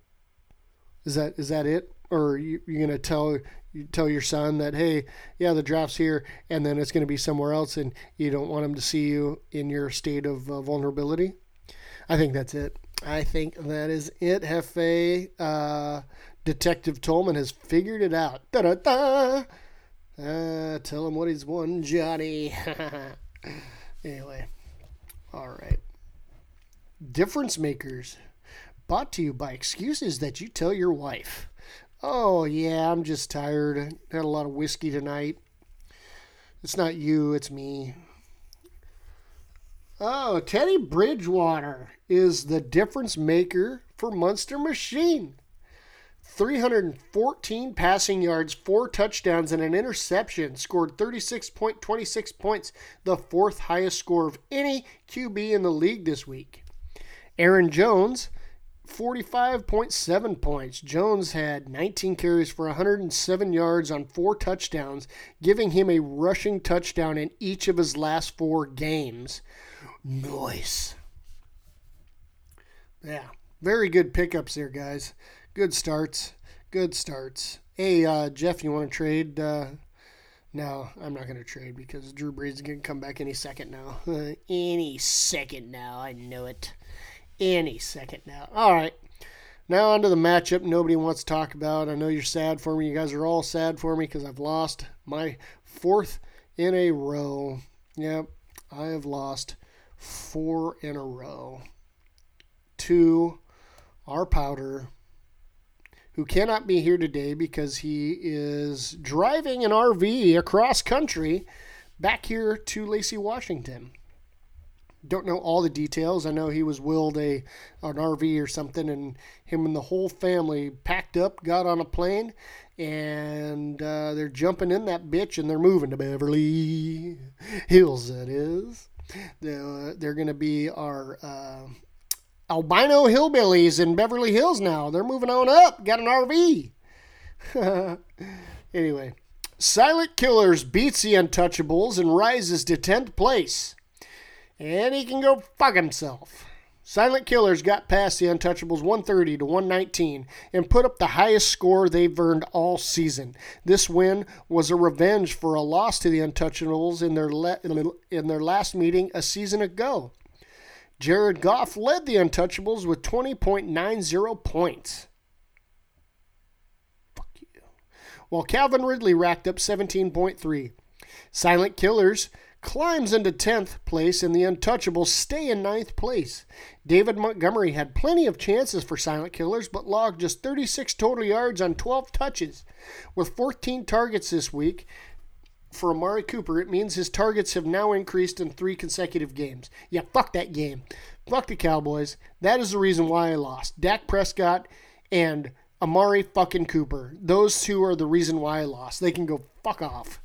Is that is that it? Or you, you're gonna tell you tell your son that hey, yeah, the draft's here, and then it's gonna be somewhere else, and you don't want him to see you in your state of uh, vulnerability? I think that's it. I think that is it, Hefe. Uh, Detective Tolman has figured it out. Da da da. Uh, tell him what he's won, Johnny. anyway, all right. Difference makers. Brought to you by excuses that you tell your wife. Oh, yeah, I'm just tired. Had a lot of whiskey tonight. It's not you, it's me. Oh, Teddy Bridgewater is the difference maker for Munster Machine. 314 passing yards, four touchdowns, and an interception. Scored 36.26 points, the fourth highest score of any QB in the league this week. Aaron Jones, 45.7 points. Jones had 19 carries for 107 yards on four touchdowns, giving him a rushing touchdown in each of his last four games. Nice. Yeah, very good pickups there, guys good starts. Good starts. Hey, uh, Jeff, you want to trade? Uh, no, I'm not going to trade because Drew Brees is going to come back any second now. any second now. I know it. Any second now. All right. Now on to the matchup nobody wants to talk about. I know you're sad for me. You guys are all sad for me because I've lost my fourth in a row. Yep, I have lost four in a row. to our powder, who cannot be here today because he is driving an RV across country back here to Lacey, Washington. Don't know all the details. I know he was willed a an RV or something, and him and the whole family packed up, got on a plane, and uh, they're jumping in that bitch and they're moving to Beverly Hills. That is. They're, they're going to be our uh, albino hillbillies in Beverly Hills now. They're moving on up. Got an RV. anyway, Silent Killers beats the Untouchables and rises to 10th place. And he can go fuck himself. Silent Killers got past the Untouchables 130 to 119 and put up the highest score they've earned all season. This win was a revenge for a loss to the Untouchables in their le- in their last meeting a season ago. Jared Goff led the Untouchables with 20.90 points. Fuck you. While Calvin Ridley racked up 17.3. Silent Killers climbs into 10th place and the Untouchables stay in 9th place. David Montgomery had plenty of chances for Silent Killers but logged just 36 total yards on 12 touches. With 14 targets this week, for Amari Cooper, it means his targets have now increased in three consecutive games. Yeah, fuck that game. Fuck the Cowboys. That is the reason why I lost. Dak Prescott and Amari fucking Cooper. Those two are the reason why I lost. They can go fuck off.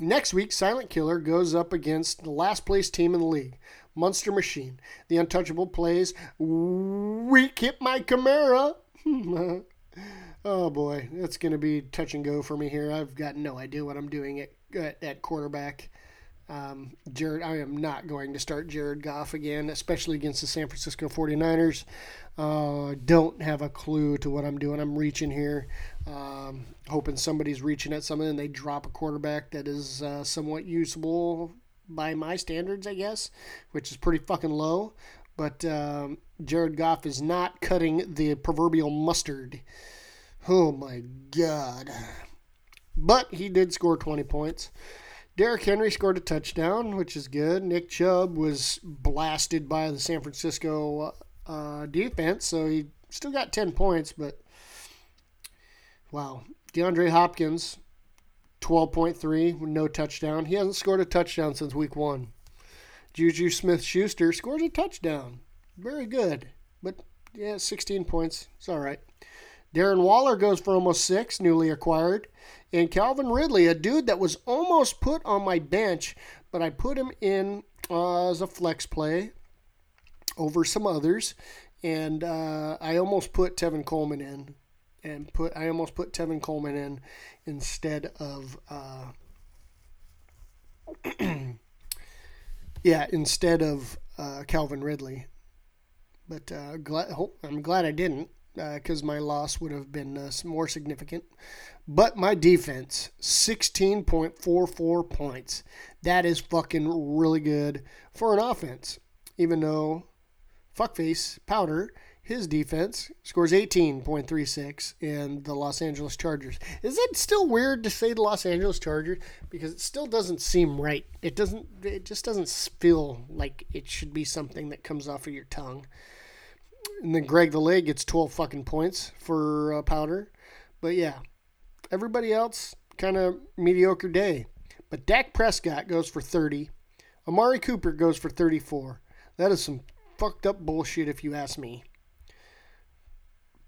Next week, Silent Killer goes up against the last place team in the league, Munster Machine. The Untouchable plays Weak Hit My Camara. Oh boy, it's going to be touch and go for me here. I've got no idea what I'm doing at at, at quarterback. Um, Jared, I am not going to start Jared Goff again, especially against the San Francisco 49ers. Uh, don't have a clue to what I'm doing. I'm reaching here, um, hoping somebody's reaching at something and they drop a quarterback that is uh, somewhat usable by my standards, I guess, which is pretty fucking low. But um, Jared Goff is not cutting the proverbial mustard. Oh my God. But he did score 20 points. Derrick Henry scored a touchdown, which is good. Nick Chubb was blasted by the San Francisco uh, defense, so he still got 10 points, but wow. DeAndre Hopkins, 12.3 with no touchdown. He hasn't scored a touchdown since week one. Juju Smith Schuster scores a touchdown. Very good. But yeah, 16 points. It's all right. Darren Waller goes for almost six, newly acquired. And Calvin Ridley, a dude that was almost put on my bench, but I put him in uh, as a flex play over some others. And uh, I almost put Tevin Coleman in. And put I almost put Tevin Coleman in instead of uh, yeah instead of uh, Calvin Ridley. But uh, glad, I'm glad I didn't because uh, my loss would have been uh, more significant. But my defense, 16.44 points. That is fucking really good for an offense. Even though fuckface Powder, his defense scores 18.36 in the Los Angeles Chargers. Is it still weird to say the Los Angeles Chargers because it still doesn't seem right. It doesn't it just doesn't feel like it should be something that comes off of your tongue. And then Greg the Leg gets 12 fucking points for uh, Powder. But yeah, everybody else kind of mediocre day. But Dak Prescott goes for 30. Amari Cooper goes for 34. That is some fucked up bullshit if you ask me.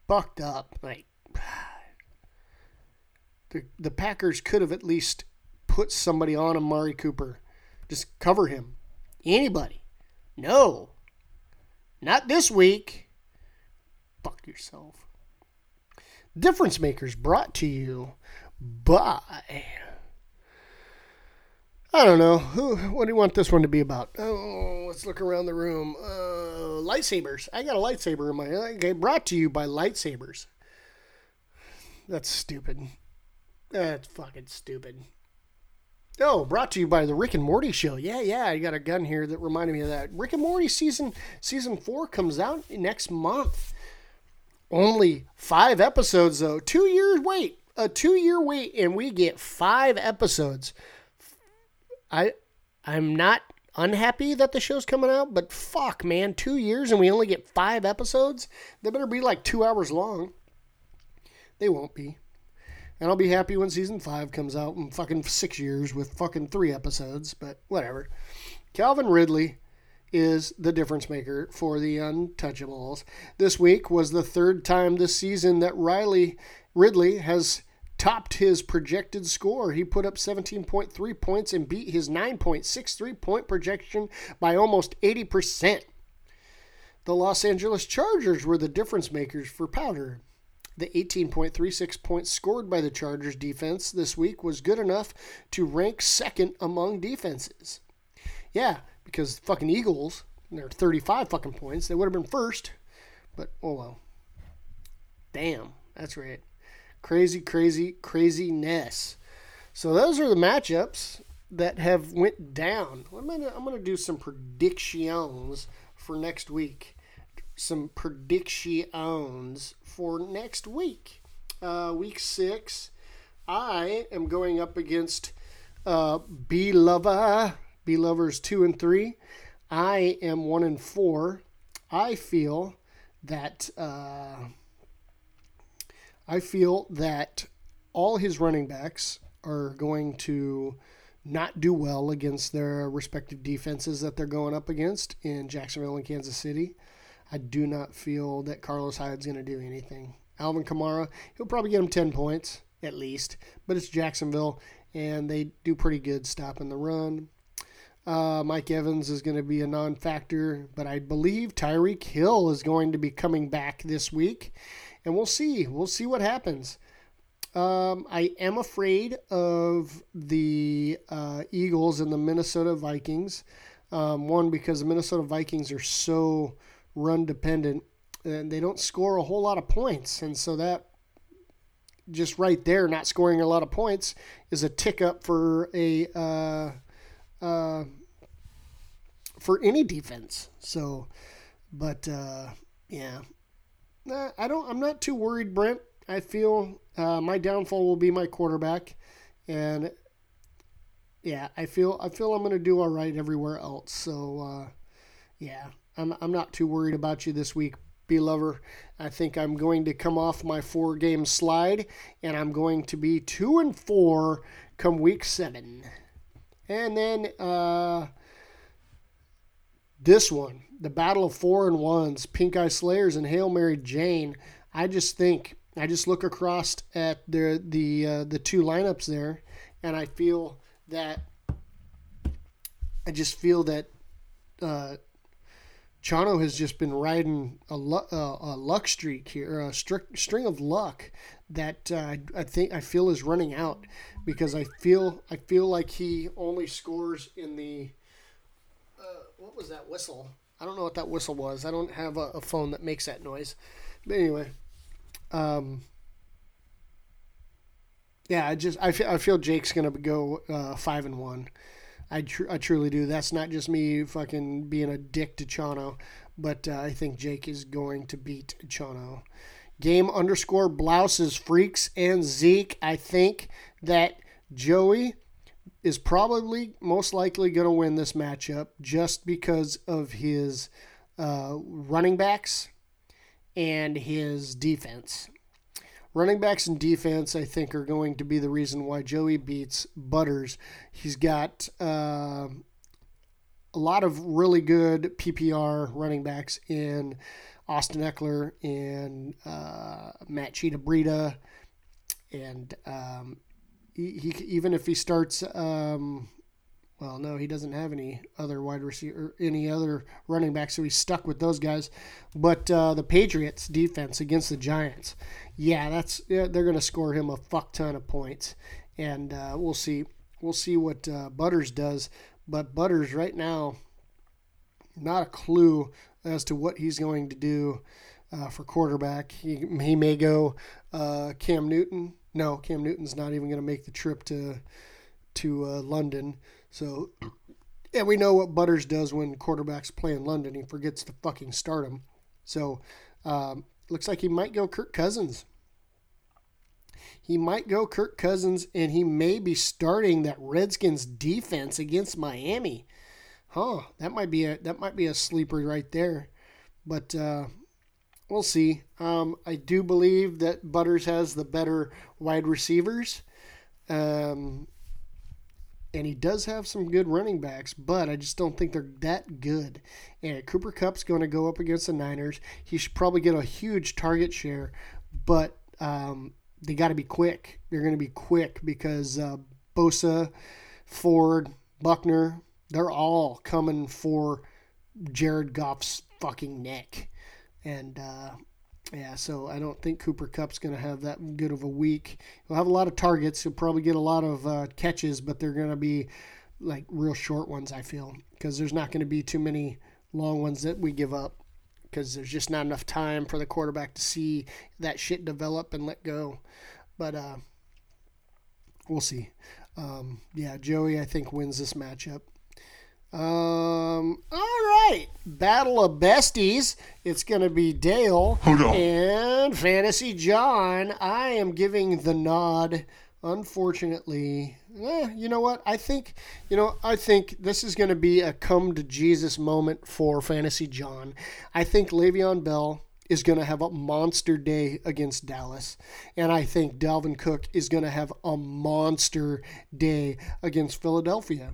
Fucked up. Like the the Packers could have at least put somebody on Amari Cooper. Just cover him. Anybody. No. Not this week. Fuck yourself. Difference Makers brought to you by. I don't know. Who? What do you want this one to be about? Oh, let's look around the room. Uh, lightsabers. I got a lightsaber in my. Okay, brought to you by lightsabers. That's stupid. That's fucking stupid. Oh, brought to you by the Rick and Morty show. Yeah, yeah, I got a gun here that reminded me of that. Rick and Morty season season four comes out next month. Only five episodes though. Two years wait. A two year wait, and we get five episodes. I I'm not unhappy that the show's coming out, but fuck, man, two years and we only get five episodes. They better be like two hours long. They won't be. And I'll be happy when season five comes out in fucking six years with fucking three episodes, but whatever. Calvin Ridley is the difference maker for the Untouchables. This week was the third time this season that Riley Ridley has topped his projected score. He put up 17.3 points and beat his 9.63 point projection by almost 80%. The Los Angeles Chargers were the difference makers for Powder. The 18.36 points scored by the Chargers defense this week was good enough to rank second among defenses. Yeah, because fucking Eagles, they're 35 fucking points. They would have been first, but oh well. Damn, that's right. Crazy, crazy, craziness. So those are the matchups that have went down. I'm gonna I'm gonna do some predictions for next week. Some predictions for next week. Uh, week six, I am going up against uh, B Lover B Lovers two and three. I am one and four. I feel that uh, I feel that all his running backs are going to not do well against their respective defenses that they're going up against in Jacksonville and Kansas City. I do not feel that Carlos Hyde's going to do anything. Alvin Kamara, he'll probably get him 10 points at least, but it's Jacksonville and they do pretty good stopping the run. Uh, Mike Evans is going to be a non factor, but I believe Tyreek Hill is going to be coming back this week, and we'll see. We'll see what happens. Um, I am afraid of the uh, Eagles and the Minnesota Vikings. Um, one, because the Minnesota Vikings are so run dependent and they don't score a whole lot of points. And so that just right there, not scoring a lot of points, is a tick up for a. Uh, uh, for any defense. So, but uh, yeah, I don't. I'm not too worried, Brent. I feel uh, my downfall will be my quarterback, and yeah, I feel I feel I'm to do all right everywhere else. So, uh, yeah, I'm, I'm not too worried about you this week, B Lover. I think I'm going to come off my four game slide and I'm going to be two and four come week seven. And then uh, this one, the Battle of Four and Ones, Pink Eye Slayers and Hail Mary Jane. I just think I just look across at the the uh, the two lineups there, and I feel that I just feel that uh, Chano has just been riding a, uh, a luck streak here, a stri- string of luck that uh, I think I feel is running out because I feel I feel like he only scores in the uh, what was that whistle? I don't know what that whistle was. I don't have a, a phone that makes that noise. But anyway, um, yeah, I just I feel, I feel Jake's gonna go uh, five and one. I, tr- I truly do. That's not just me fucking being a dick to Chano, but uh, I think Jake is going to beat Chano. Game underscore blouses freaks and Zeke. I think that Joey is probably most likely going to win this matchup just because of his uh, running backs and his defense. Running backs and defense, I think, are going to be the reason why Joey beats Butters. He's got uh, a lot of really good PPR running backs in Austin Ekeler and uh, Matt Cheetah. And um, he, he, even if he starts um, well, no, he doesn't have any other wide receiver, any other running back, so he's stuck with those guys. But uh, the Patriots defense against the Giants, yeah, that's yeah, they're going to score him a fuck ton of points, and uh, we'll see, we'll see what uh, Butters does. But Butters right now, not a clue as to what he's going to do uh, for quarterback. He he may go uh, Cam Newton. No, Cam Newton's not even going to make the trip to to uh, London. So, and we know what Butters does when quarterbacks play in London. He forgets to fucking start them. So, um, looks like he might go Kirk Cousins. He might go Kirk Cousins, and he may be starting that Redskins defense against Miami. Huh? That might be a that might be a sleeper right there. But uh, we'll see. Um, I do believe that Butters has the better wide receivers. Um, and he does have some good running backs, but I just don't think they're that good. And Cooper Kupp's going to go up against the Niners. He should probably get a huge target share, but um, they got to be quick. They're going to be quick because uh, Bosa, Ford, Buckner, they're all coming for Jared Goff's fucking neck. And uh, yeah, so I don't think Cooper Kupp's going to have that good of a week. He'll have a lot of targets. He'll probably get a lot of uh, catches, but they're going to be like real short ones, I feel, because there's not going to be too many long ones that we give up because there's just not enough time for the quarterback to see that shit develop and let go. But uh, we'll see. Um, yeah, Joey, I think, wins this matchup. Um, all right. Battle of Besties. It's going to be Dale and Fantasy John. I am giving the nod. Unfortunately, eh, you know what? I think, you know, I think this is going to be a come to Jesus moment for Fantasy John. I think Le'Veon Bell is going to have a monster day against Dallas. And I think Dalvin Cook is going to have a monster day against Philadelphia.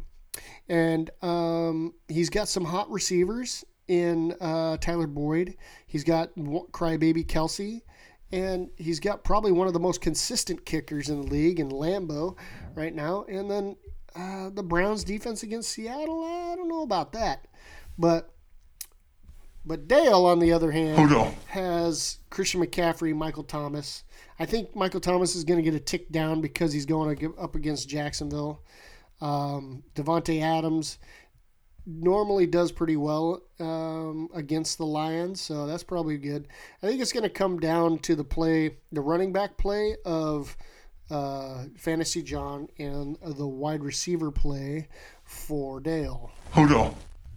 And um, he's got some hot receivers in uh, Tyler Boyd. He's got crybaby Kelce, And he's got probably one of the most consistent kickers in the league in Lambo right now. And then uh, the Browns defense against Seattle, I don't know about that. But but Dale, on the other hand, has Christian McCaffrey, Michael Thomas. I think Michael Thomas is going to get a tick down because he's going up against Jacksonville. Um, Davante Adams normally does pretty well um, against the Lions, so that's probably good. I think it's going to come down to the play, the running back play of uh, Fantasy John and the wide receiver play for Dale. Hold on.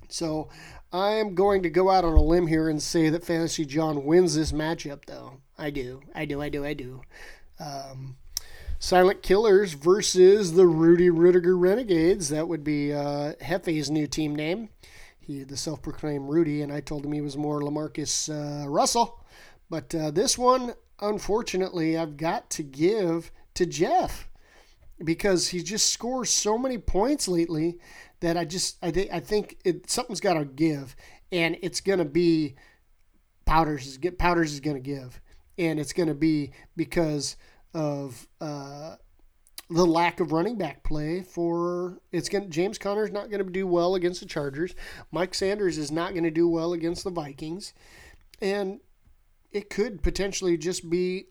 So I'm going to go out on a limb here and say that Fantasy John wins this matchup, though. I do. I do. I do. I do. Um, Silent Killers versus the Rudy Rudiger Renegades. That would be uh, Hefe's new team name. he the self-proclaimed Rudy, and I told him he was more JaMarcus uh, Russell. But uh, this one, unfortunately, I've got to give to Jeff because he just scores so many points lately that I just I think I think it, something's got to give, and it's gonna be Powders is get Powders is gonna give, and it's gonna be because of uh, the lack of running back play for it's going James Conner's not going to do well against the Chargers. Miles Sanders is not going to do well against the Vikings. And it could potentially just be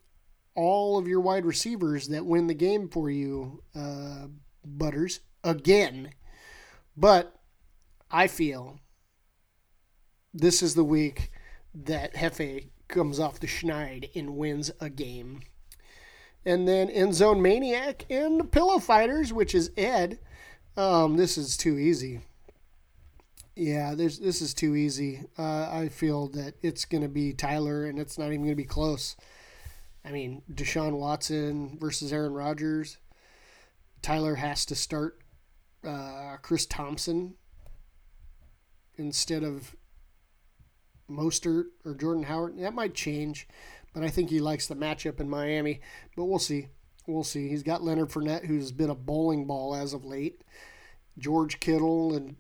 all of your wide receivers that win the game for you, uh, Butters, again. But I feel this is the week that Hefe comes off the schneid and wins a game. And then End Zone Maniac and Pillow Fighters, which is Ed. Um, this is too easy. Yeah, this this is too easy. Uh, I feel that it's going to be Tyler, and it's not even going to be close. I mean, Deshaun Watson versus Aaron Rodgers. Tyler has to start uh, Chris Thompson instead of Mostert or Jordan Howard. That might change, but I think he likes the matchup in Miami. But we'll see. We'll see. He's got Leonard Fournette, who's been a bowling ball as of late. George Kittle and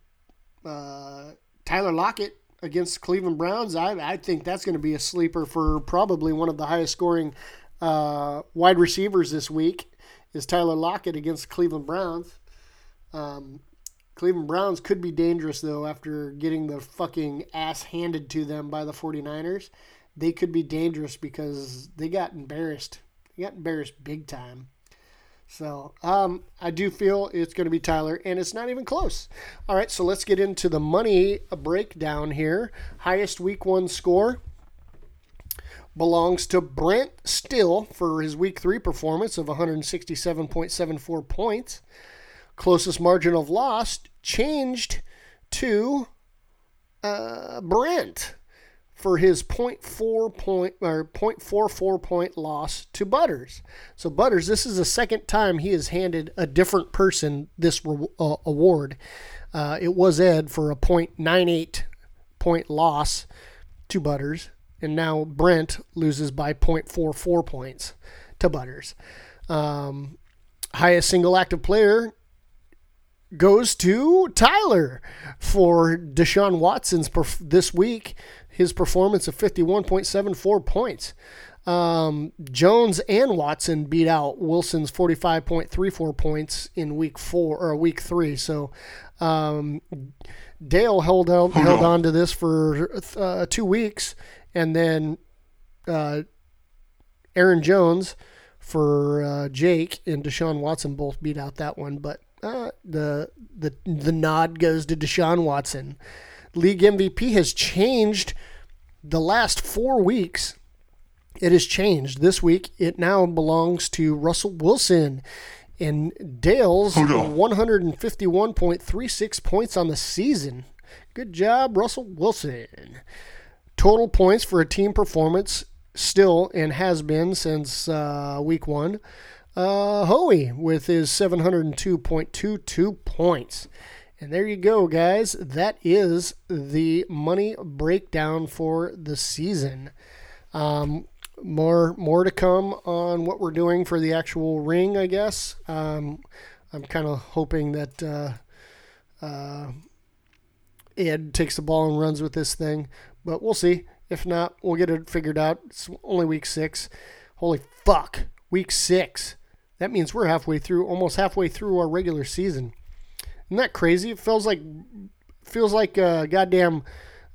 uh, Tyler Lockett against Cleveland Browns. I, I think that's going to be a sleeper for probably one of the highest scoring uh, wide receivers this week. Is Tyler Lockett against Cleveland Browns? Um, Cleveland Browns could be dangerous though after getting the fucking ass handed to them by the 49ers. They could be dangerous because they got embarrassed. They got embarrassed big time. So um, I do feel it's going to be Tyler, and it's not even close. All right, so let's get into the money breakdown here. Highest week one score belongs to Brent Still for his week three performance of 167.74 points. Closest margin of loss changed to uh, Brent for his 0.4 point or 0.44 point loss to Butters. So Butters, this is the second time he has handed a different person this re- uh, award. Uh, it was Ed for a 0.98 point loss to Butters, and now Brent loses by 0.44 points to Butters. Um, highest single active player goes to Tyler for Deshaun Watson's perf- this week his performance of 51.74 points. Um, Jones and Watson beat out Wilson's 45.34 points in week four or week three. So um, Dale held out, held on to this for uh, two weeks, and then uh, Aaron Jones for uh, Jake and Deshaun Watson both beat out that one. But uh, the the the nod goes to Deshaun Watson league MVP has changed the last four weeks. It has changed. This week, it now belongs to Russell Wilson. And Dale's 151.36 points on the season. Good job, Russell Wilson. Total points for a team performance still and has been since uh, week one. Uh, Hoey with his 702.22 points. And there you go, guys. That is the money breakdown for the season. Um, more more to come on what we're doing for the actual ring, I guess. Um, I'm kind of hoping that uh, uh, Ed takes the ball and runs with this thing, but we'll see. If not, we'll get it figured out. It's only week six. Holy fuck, week six. That means we're halfway through, almost halfway through our regular season. Isn't that crazy? It feels like feels like a goddamn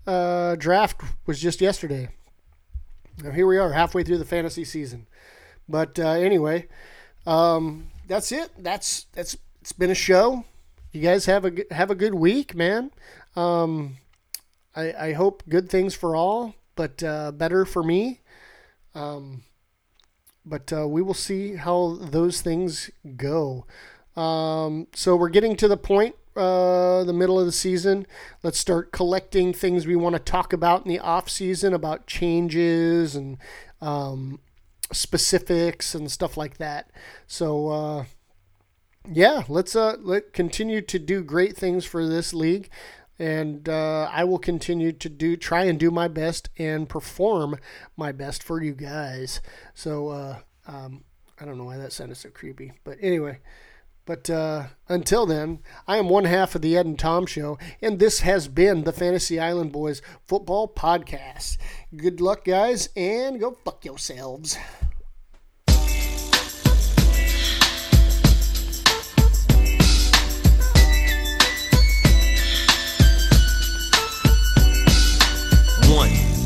uh, draft was just yesterday. Now here we are, halfway through the fantasy season. But uh, anyway, um, that's it. That's that's it's been a show. You guys have a have a good week, man. Um, I, I hope good things for all, but uh, better for me. Um, but uh, we will see how those things go. Um, so we're getting to the point, uh, the middle of the season. Let's start collecting things we want to talk about in the off season about changes and um, specifics and stuff like that. So uh, yeah, let's uh, let continue to do great things for this league. And uh, I will continue to do try and do my best and perform my best for you guys. So uh, um, I don't know why that sounded so creepy, but anyway. But uh, until then, I am one half of the Ed and Tom Show, and this has been the Fantasy Island Boys Football Podcast. Good luck, guys, and go fuck yourselves.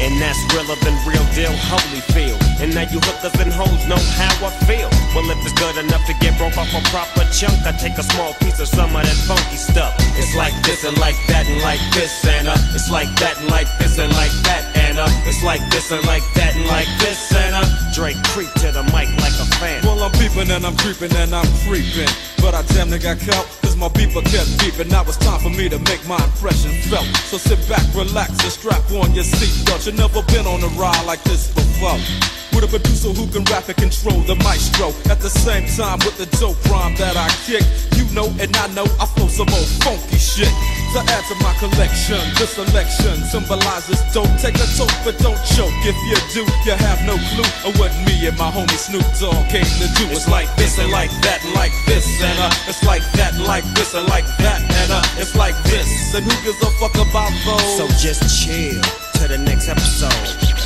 And that's realer than real deal, holy feel. And now you hookers and hoes know how I feel. Well, if it's good enough to get broke off a proper chunk, I take a small piece of some of that funky stuff. It's like this and like that and like this uh, it's like that and like this and like that and it's like this and like that and like this and uh, Dre creep to the mic like a fan. Well, I'm peeping and I'm creeping and I'm creeping. But I damn near got caught, cause my beeper kept beeping. Now it's time for me to make my impression felt. So sit back, relax, and strap on your seatbelt. You've never been on a ride like this before. With a producer who can rap and control the maestro. At the same time, with the dope rhyme that I kick. Know, and I know I flow some old funky shit. To add to my collection, this selection symbolizes dope. Take a toke, but don't choke. If you do, you have no clue of what me and my homie Snoop Dogg came to do. It's like this and like that like this and uh, it's like that like this and like that and uh, it's like this. And who gives a fuck about those? So just chill to the next episode.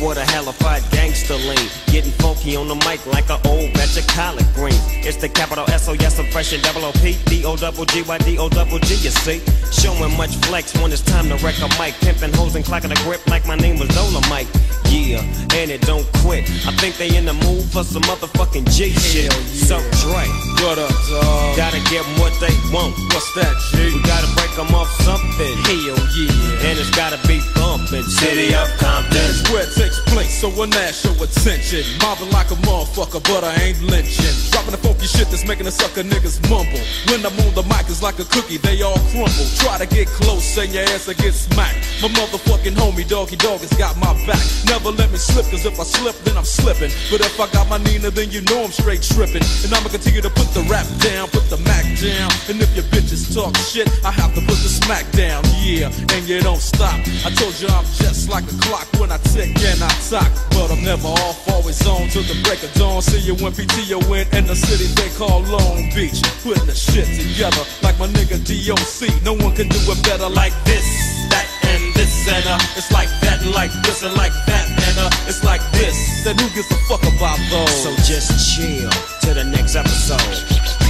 What a hellified gangster lean. Getting funky on the mic like an old batch of collard greens. It's the capital S O yes, I'm fresh and double O P D O double G Y D O double G. You see, showing much flex when it's time to wreck a mic. Pimping hoes and clocking a grip like my name was Dolomite. Yeah, and it don't quit. I think they in the mood for some motherfucking G shit. So Dre, Up, dog? gotta get them what they want. What's that, G? We gotta break them off something. Hell yeah. And it's gotta be bumpin'. City of Compton. Where it takes place, so when that show attention. Mobbing like a motherfucker, but I ain't lynching. Dropping the funky shit that's making the sucker niggas mumble. When I'm on the mic, it's like a cookie, they all crumble. Try to get close, and your ass will get smacked. My motherfucking homie, Doggy Dog, has got my back. Never let me slip, cause if I slip, then I'm slipping. But if I got my Nina, then you know I'm straight tripping. And I'ma continue to put the rap down, put the Mac down. And if your bitches talk shit, I have to put the smack down, yeah. And you don't stop. I told you I'm just like a clock when I tick and I talk. But I'm never off, always on till the break of dawn. See you when PTO in, in the city they call Long Beach. Putting the shit together like my nigga DOC. No one can do it better like this, that, and this, and uh. It's like that, and like this, and like that, uh. It's like this. Then who gives a fuck about those? So just chill to the next episode.